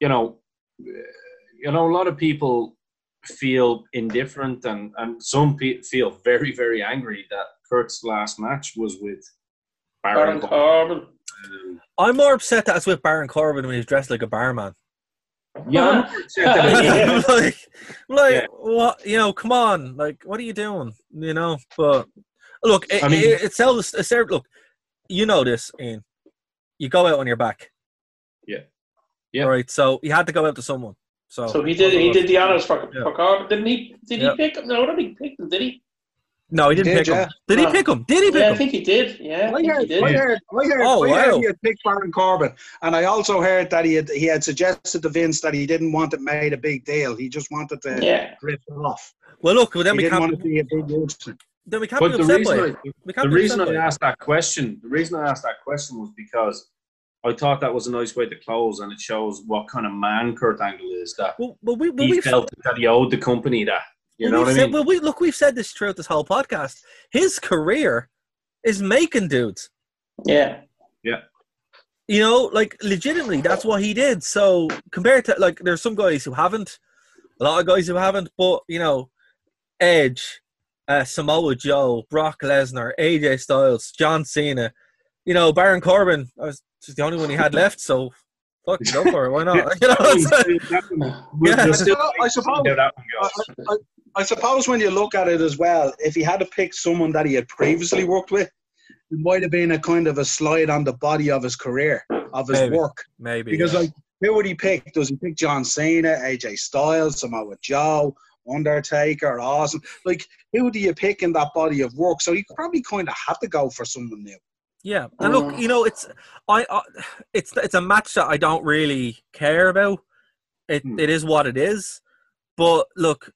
you know, you know, a lot of people feel indifferent, and and some pe- feel very very angry that Kurt's last match was with Baron. Baron Corbin. Um, I'm more upset that it's with Baron Corbin when he's dressed like a barman. Yeah, I'm more [laughs] upset that it- Yeah. like, like Yeah. what? You know, come on. Like, what are you doing? You know, but look, it, I mean- it, it sells. It served, look, you know this, Ian. You go out on your back. Yeah. Yeah. All right. So you had to go out to someone. So, So he did. He did the honors for, Yeah. for Corbin, didn't he? Did Yeah. he pick him? No, I don't think he picked him. Did he? No, he didn't did, pick him. Did he uh, pick him? Did he pick Yeah, I think he did. Yeah, I I think he heard, did. I heard, I heard, Oh, I heard wow. he had picked Baron Corbin, and I also heard that he had he had suggested to Vince that he didn't want it made a big deal. He just wanted to Yeah. rip it off. Well, look. Then he we didn't want can't. to be a big. Then we can't But be the upset by reason. I, We can't the reason I asked that question, the reason I asked that question was because I thought that was a nice way to close, and it shows what kind of man Kurt Angle is. That Well, well, we, well, he we've, felt that he owed the company that. You well, know what I said, mean? well, we, look, we've said this throughout this whole podcast. His career is making dudes. Yeah. Yeah. You know, like legitimately, that's what he did. So compared to like, there's some guys who haven't, a lot of guys who haven't, but you know, Edge, uh, Samoa Joe, Brock Lesnar, AJ Styles, John Cena, you know, Baron Corbin. I was just the only one he had left, so fuck, go for it. Why not? [laughs] You know, it's- [laughs] Yeah. I suppose- see how that one goes. I suppose when you look at it as well, if he had to pick someone that he had previously worked with, it might have been a kind of a slide on the body of his career, of his Maybe. work. maybe Because yeah. like, who would he pick? Does he pick John Cena, AJ Styles, Samoa Joe, Undertaker, Awesome? Like, who do you pick in that body of work? So he probably kind of had to go for someone new. Yeah, and look, Mm. you know, it's I, I it's it's a match that I don't really care about. It Hmm. it is what it is, but look,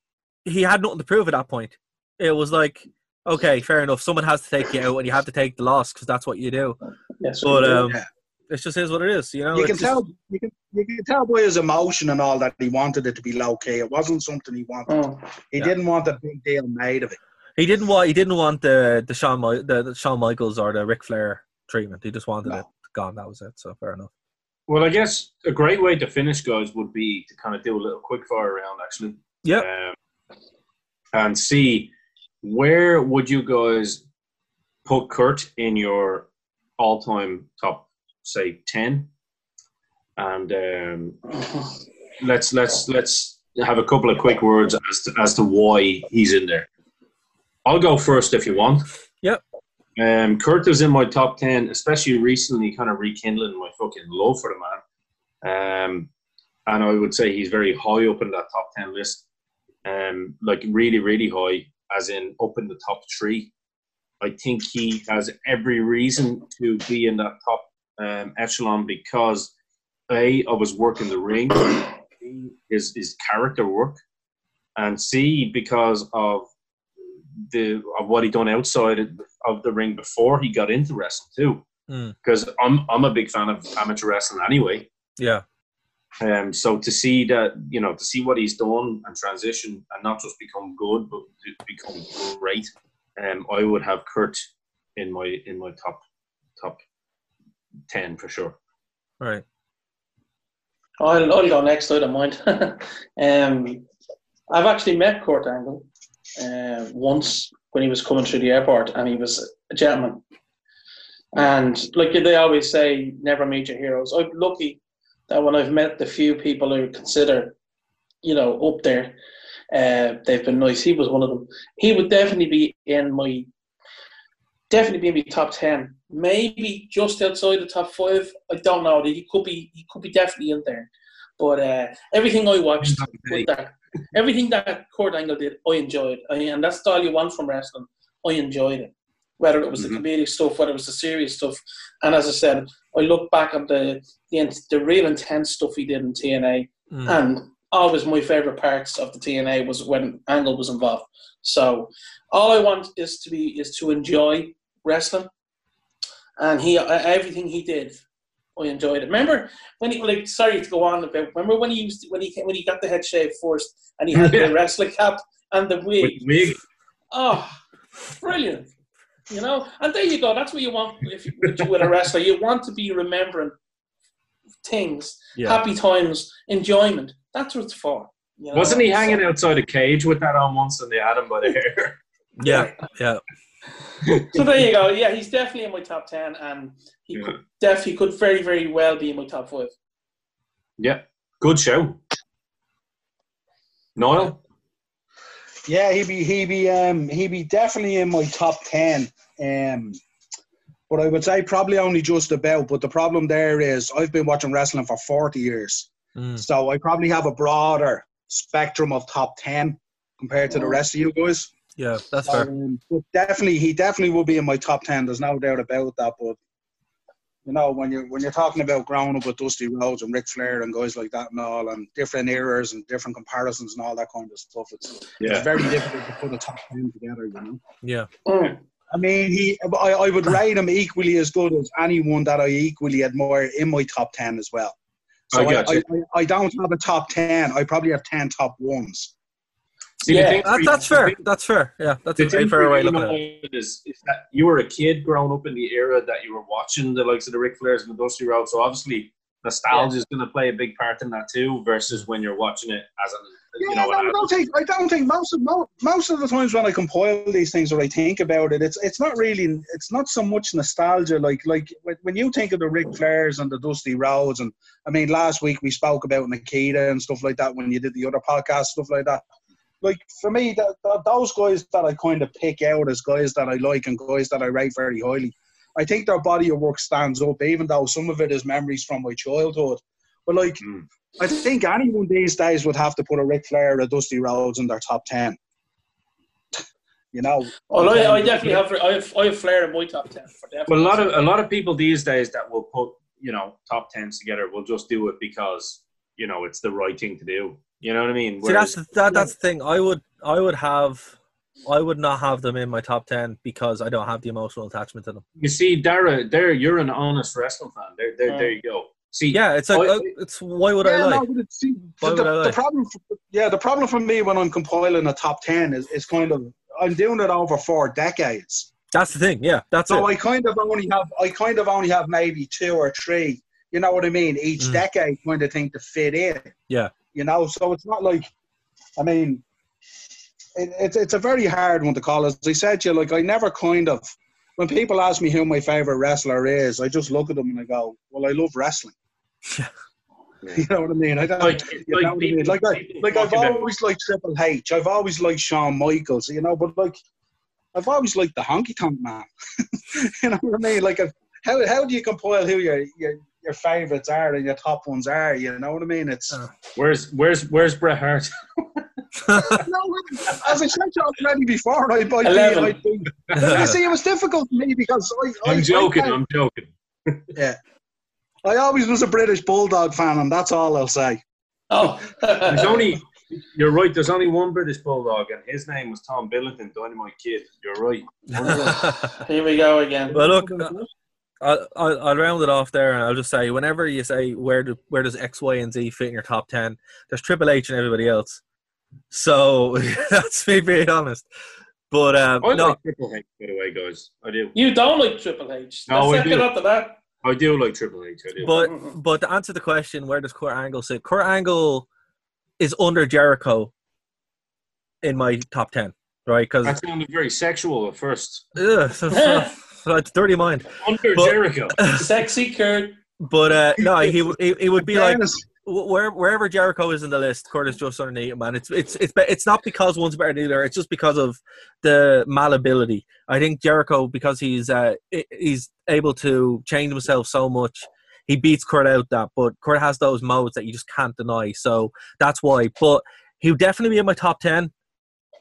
he had nothing to prove at that point. It was like, okay, fair enough. Someone has to take you out, and you have to take the loss because that's what you do. Yes. But um, Yeah. it's just is what it is. You know, you It's can just- tell you can you can tell by his emotion and all that he wanted it to be low key. It wasn't something he wanted. Mm. He Yeah. didn't want a big deal made of it. he didn't want he didn't want the the Shawn Mi- the, the Shawn Michaels or the Ric Flair treatment. He just wanted No. it gone. That was it. So fair enough. Well, I guess a great way to finish, guys, would be to kind of do a little quick fire round, actually. Yeah. Um, and see where would you guys put Kurt in your all-time top, say, ten, and um, let's let's let's have a couple of quick words as to, as to why he's in there. I'll go first if you want. Yep. Um, Kurt is in my top ten, especially recently, kind of rekindling my fucking love for the man. Um, and I would say he's very high up in that top ten list. Um, like really, really high, as in up in the top three. I think he has every reason to be in that top um, echelon because a of his work in the ring, B, his his character work, and C because of the of what he done outside of the ring before he got into wrestling too. Mm. Because I'm I'm a big fan of amateur wrestling anyway. Yeah. Um, so to see that, you know, to see what he's done and transition and not just become good, but to become great, um, I would have Kurt in my in my top top ten for sure. Right. I'll, I'll go next. I don't mind. [laughs] um, I've actually met Kurt Angle uh, once when he was coming through the airport, and he was a gentleman. And like they always say, never meet your heroes. I'm lucky that when I've met the few people who consider, you know, up there, uh, they've been nice. He was one of them. He would definitely be in my, definitely be in my top ten. Maybe just outside the top five. I don't know. He could be. He could be definitely in there. But uh, everything I watched, with that, everything that Kurt Angle did, I enjoyed, I, and that's all you want from wrestling. I enjoyed it, whether it was Mhm. the comedic stuff, whether it was the serious stuff. And as I said, I look back at the the, the real intense stuff he did in TNA, Mm. and always my favorite parts of the TNA was when Angle was involved. So all I want is to be is to enjoy wrestling, and he uh, everything he did, I enjoyed it. Remember when he like sorry to go on about. Remember when he used when he came, when he got the head shave first, and he had the [laughs] wrestling cap and the wig. the wig, Oh, brilliant! You know, and there you go. That's what you want if you, with with a wrestler. You want to be remembering things, Yeah. happy times, enjoyment. That's what it's for. you know? wasn't he hanging outside a cage with that on once, and they had him by the hair? [laughs] Yeah. Yeah. So there you go. Yeah, he's definitely in my top ten, and he Yeah. could definitely could very very well be in my top five. Yeah, good show. Niall, Yeah, he'd be he be um he be definitely in my top ten. Um, but I would say probably only just about. But the problem there is I've been watching wrestling for forty years, Mm. so I probably have a broader spectrum of top ten compared to the rest of you guys. Yeah. That's fair. Um, but definitely, he definitely will be in my top ten. There's no doubt about that. But you know, when you're when you're talking about growing up with Dusty Rhodes and Ric Flair and guys like that and all, and different eras and different comparisons and all that kind of stuff, it's yeah, it's very difficult to put a top ten together. You know. Yeah. Mm. I mean, he. I, I would [laughs] rate him equally as good as anyone that I equally admire in my top ten as well. So I I, got I, you. I, I don't have a top ten. I probably have ten top ones. See, Yeah, That, that's the fair. That's fair. Yeah, that's The a very fair way of you, looking at it. Nolan, is, is that you were a kid growing up in the era that you were watching the likes of the Ric Flairs and the Dusty Rhodes. So obviously, nostalgia is going to play a big part in that too. Versus when you're watching it as a you Yeah, know, no, I don't think I don't think most of mo- most of the times when I compile these things or I think about it, it's it's not really it's not so much nostalgia. Like like when- when you think of the Ric Flairs and the Dusty Rhodes, and I mean last week we spoke about Nikita and stuff like that when you did the other podcast stuff like that. Like for me, that, that, those guys that I kind of pick out as guys that I like and guys that I rate very highly, I think their body of work stands up, even though some of it is memories from my childhood. But like, Mm. I think anyone these days would have to put a Ric Flair or a Dusty Rhodes in their top ten. [laughs] You know, Well, I, I definitely have. I have. I have Flair in my top ten for definitely. Well, a lot of a lot of people these days that will put you know top tens together will just do it because you know it's the right thing to do. You know what I mean? See, that's Whereas- the- that, that's the thing. I would I would have I would not have them in my top ten because I don't have the emotional attachment to them. you see, Darragh, there you're an honest wrestling fan. There, there, there you go. See, Yeah, it's like I- uh, it's why would yeah, I lie? no, see, Why the, would I the problem, for, yeah, the problem for me when I'm compiling a top ten is, is kind of I'm doing it over four decades. That's the thing. Yeah, that's So it. I kind of only have I kind of only have maybe two or three. You know what I mean? Each Mm. decade kind of thing to fit in. Yeah. You know, so it's not like I mean it, it's it's a very hard one to call. As I said to you, like I never kind of when people ask me who my favorite wrestler is, I just look at them and I go, Well, I love wrestling. [laughs] you know what I mean? I don't like, you like, know what I mean? like, I, like I've always liked Triple H. I've always liked Shawn Michaels, you know, but like I've always liked the honky tonk man. [laughs] you know what I mean? Like, how how do you compile who your your your favorites are and your top ones are? You know what I mean? It's Uh. where's where's where's Bret Hart? [laughs] no, as I said to you already before, I, I, I, I think, you see, it was difficult for me because I, I, I'm joking. I, I'm joking. [laughs] Yeah, I always was a British Bulldog fan, and that's all I'll say. oh, There's [laughs] only you're right. There's only one British bulldog, and his name was Tom Billington, Dynamite Kid. You're right. [laughs] here we go again. well, look, I'll, I'll, I'll round it off there, and I'll just say, whenever you say where do, where does X, Y, and Z fit in your top ten, there's Triple H and everybody else. So [laughs] that's me being honest. But um, I no, like Triple H, by the way, guys. I do. You don't like Triple H. No, Let's I second do. up that. I do like Triple H. I do. but but to answer the question, where does Kurt Angle sit? Kurt Angle is under Jericho in my top ten, right? Because that sounded very sexual at first. it's [laughs] a dirty mind. Under But- Jericho. [laughs] Sexy Kurt. But uh, no, he, w- he he would be like Fairness, wh- where, wherever Jericho is in the list, Kurt is just underneath him, man. It's it's it's it's not because one's better than. It's just because of the malleability. I think Jericho because he's uh he's able to change himself so much. He beats Kurt out that, but Kurt has those modes that you just can't deny. So that's why. But he would definitely be in my top ten.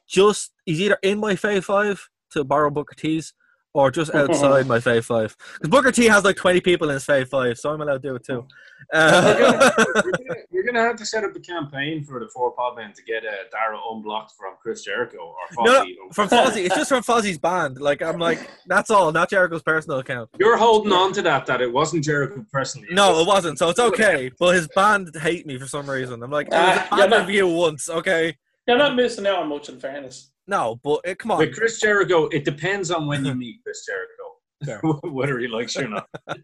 Just he's either in my fave five to borrow Booker T's, or just [laughs] outside my fave five. Because Booker T has like twenty people in his fave five, so I'm allowed to do it too. Uh, [laughs] We're gonna, we're gonna have to set up a campaign for the Four Podmen to get uh, Darragh unblocked from Chris Jericho or [laughs] No, no, from Fozzy. It's just from Fozzy's band. Like I'm like, that's all, not Jericho's personal account. You're holding on to that that it wasn't Jericho personally. No, it wasn't. So it's okay. But his band hate me for some reason. I'm like, it was Ah, a not- review once, okay? You're not missing out on much, in fairness. No, but it, come on. With Chris Jericho, it depends on when you [laughs] meet Chris Jericho, [laughs] whether he likes you or not. [laughs]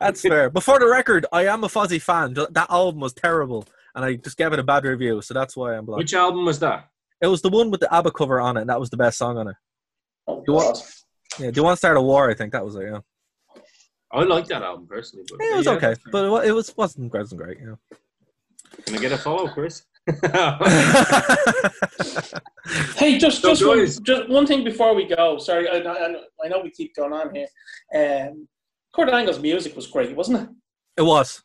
That's fair. But for the record, I am a Fozzy fan. That album was terrible, and I just gave it a bad review, so that's why I'm blocked. Which album was that? It was the one with the ABBA cover on it, and that was the best song on it. Oh, You want- Yeah, Do You Want to Start a War? I think that was it, yeah. I like that album personally, but Yeah, it was yeah, okay, but it was, wasn't, wasn't great, you know. Can I get a follow, Chris? Hey, just So, just one, just one thing before we go. Sorry, I, I, I know we keep going on here. Um, Kurt Angle's music was great, wasn't it? it was.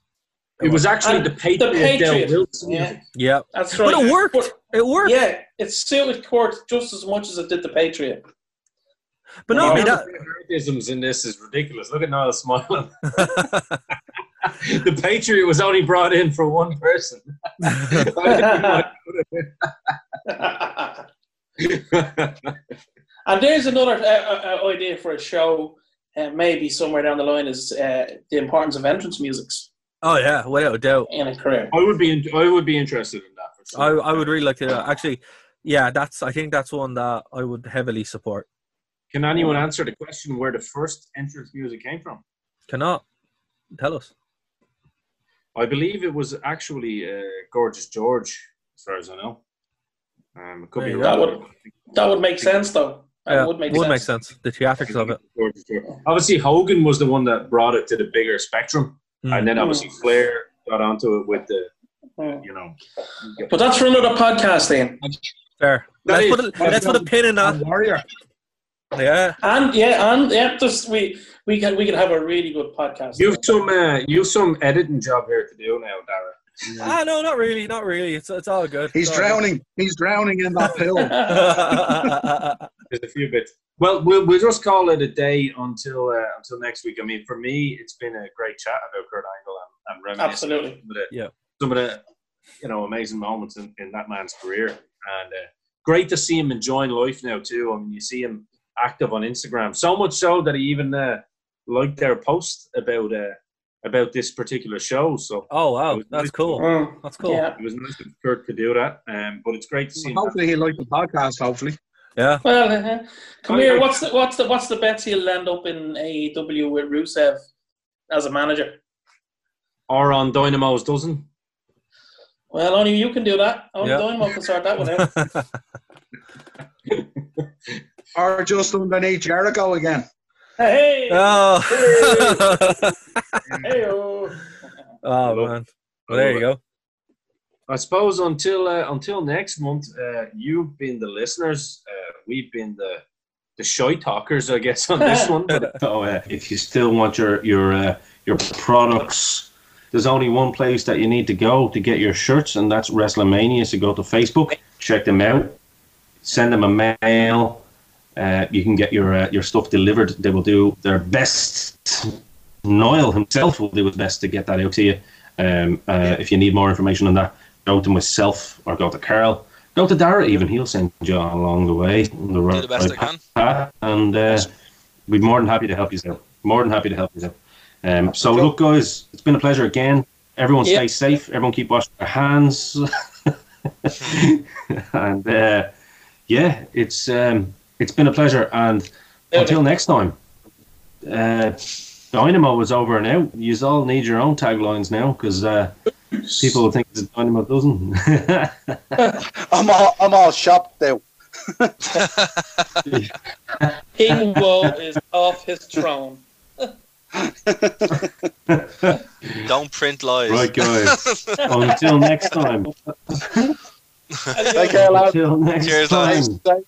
it was actually And the Patriot, Patriot, Del Wilson. yeah. Yeah. That's right. But it worked. But, It worked. yeah, it suited Kurt just as much as it did the Patriot. But The not only amount that, Isms in this is ridiculous. Look at Niall smiling. [laughs] [laughs] [laughs] the Patriot was only brought in for one person. I didn't want to put it in. And there's another uh, uh, uh, idea for a show, uh, maybe somewhere down the line, is uh, the importance of entrance musics Oh yeah, without a doubt. in a career. I would be. In, I would be interested in that. For I. I would really like to actually. Yeah, that's. I think that's one that I would heavily support. Can anyone answer the question where the first entrance music came from? Cannot tell us. I believe it was actually uh, Gorgeous George, as far as I know. Um, it could be There you go. wrong. That would make sense, though. That Yeah, would make would sense. make sense. The theatrics of it. Gorgeous George. Obviously, Hogan was the one that brought it to the bigger spectrum, Mm. and then obviously Flair got onto it with the, Mm. you know. But that's for another podcast, then. Fair. That Let's is- put, a, let's put a pin in that. Warrior. Yeah. And yeah, and yeah, just we we can we can have a really good podcast. You've some, uh, you've some editing job here to do now, Darragh. Ah, no, not really, not really. It's it's all good. He's It's all drowning. He's drowning in that pill. [laughs] There's a few bits. Well, we'll, we'll just call it a day until uh, until next week. I mean, for me, it's been a great chat about Kurt Angle and, and reminiscing Absolutely. some of the, Yeah. some of the you know amazing moments in, in that man's career, and uh, great to see him enjoying life now too. I mean, you see him active on Instagram so much so that he even uh, liked their post about uh, about this particular show. So oh wow, that's cool. Mm, That's cool. Yeah. it was nice that Kurt could do that. Um, but it's great to see him. Hopefully he liked the podcast. Hopefully. Yeah. Well, uh, come I- here. I- What's the what's the what's the bets he'll end up in AEW with Rusev as a manager? Or on Dynamo's dozen. Well, only you can do that. Only Yeah. Dynamo can sort that one out. [laughs] [laughs] Or just underneath Jericho again. Hey, oh. hey, [laughs] oh. oh man. Well, there you go. I suppose until uh, until next month, uh, you've been the listeners. Uh, we've been the the shy talkers, I guess, on this [laughs] one. But [laughs] So uh, if you still want your your uh, your products, there's only one place that you need to go to get your shirts, and that's WrestleMania. So go to Facebook, check them out, send them a mail. Uh, you can get your uh, your stuff delivered. They will do their best. Niall himself will do his best to get that out to you. Um, uh, if you need more information on that, go to myself or go to Carl. Go to Darragh even. He'll send you along the way. on the Do the best I can. path. And uh, we'd be more than happy to help you out. More than happy to help you out. Um, so look, guys, it's been a pleasure again. Everyone stay safe. Everyone keep washing their hands. [laughs] [laughs] and uh, yeah, it's um, it's been a pleasure. And until next time, uh, Dynamo is over now. You all need your own taglines now because uh, people will think it's a Dynamo dozen. [laughs] [laughs] I'm all I'm all shocked now. [laughs] King Woe is off his throne. Don't print lies. right, guys. Until next time. Take care, lads. Until next Cheers, time. lads. Thanks.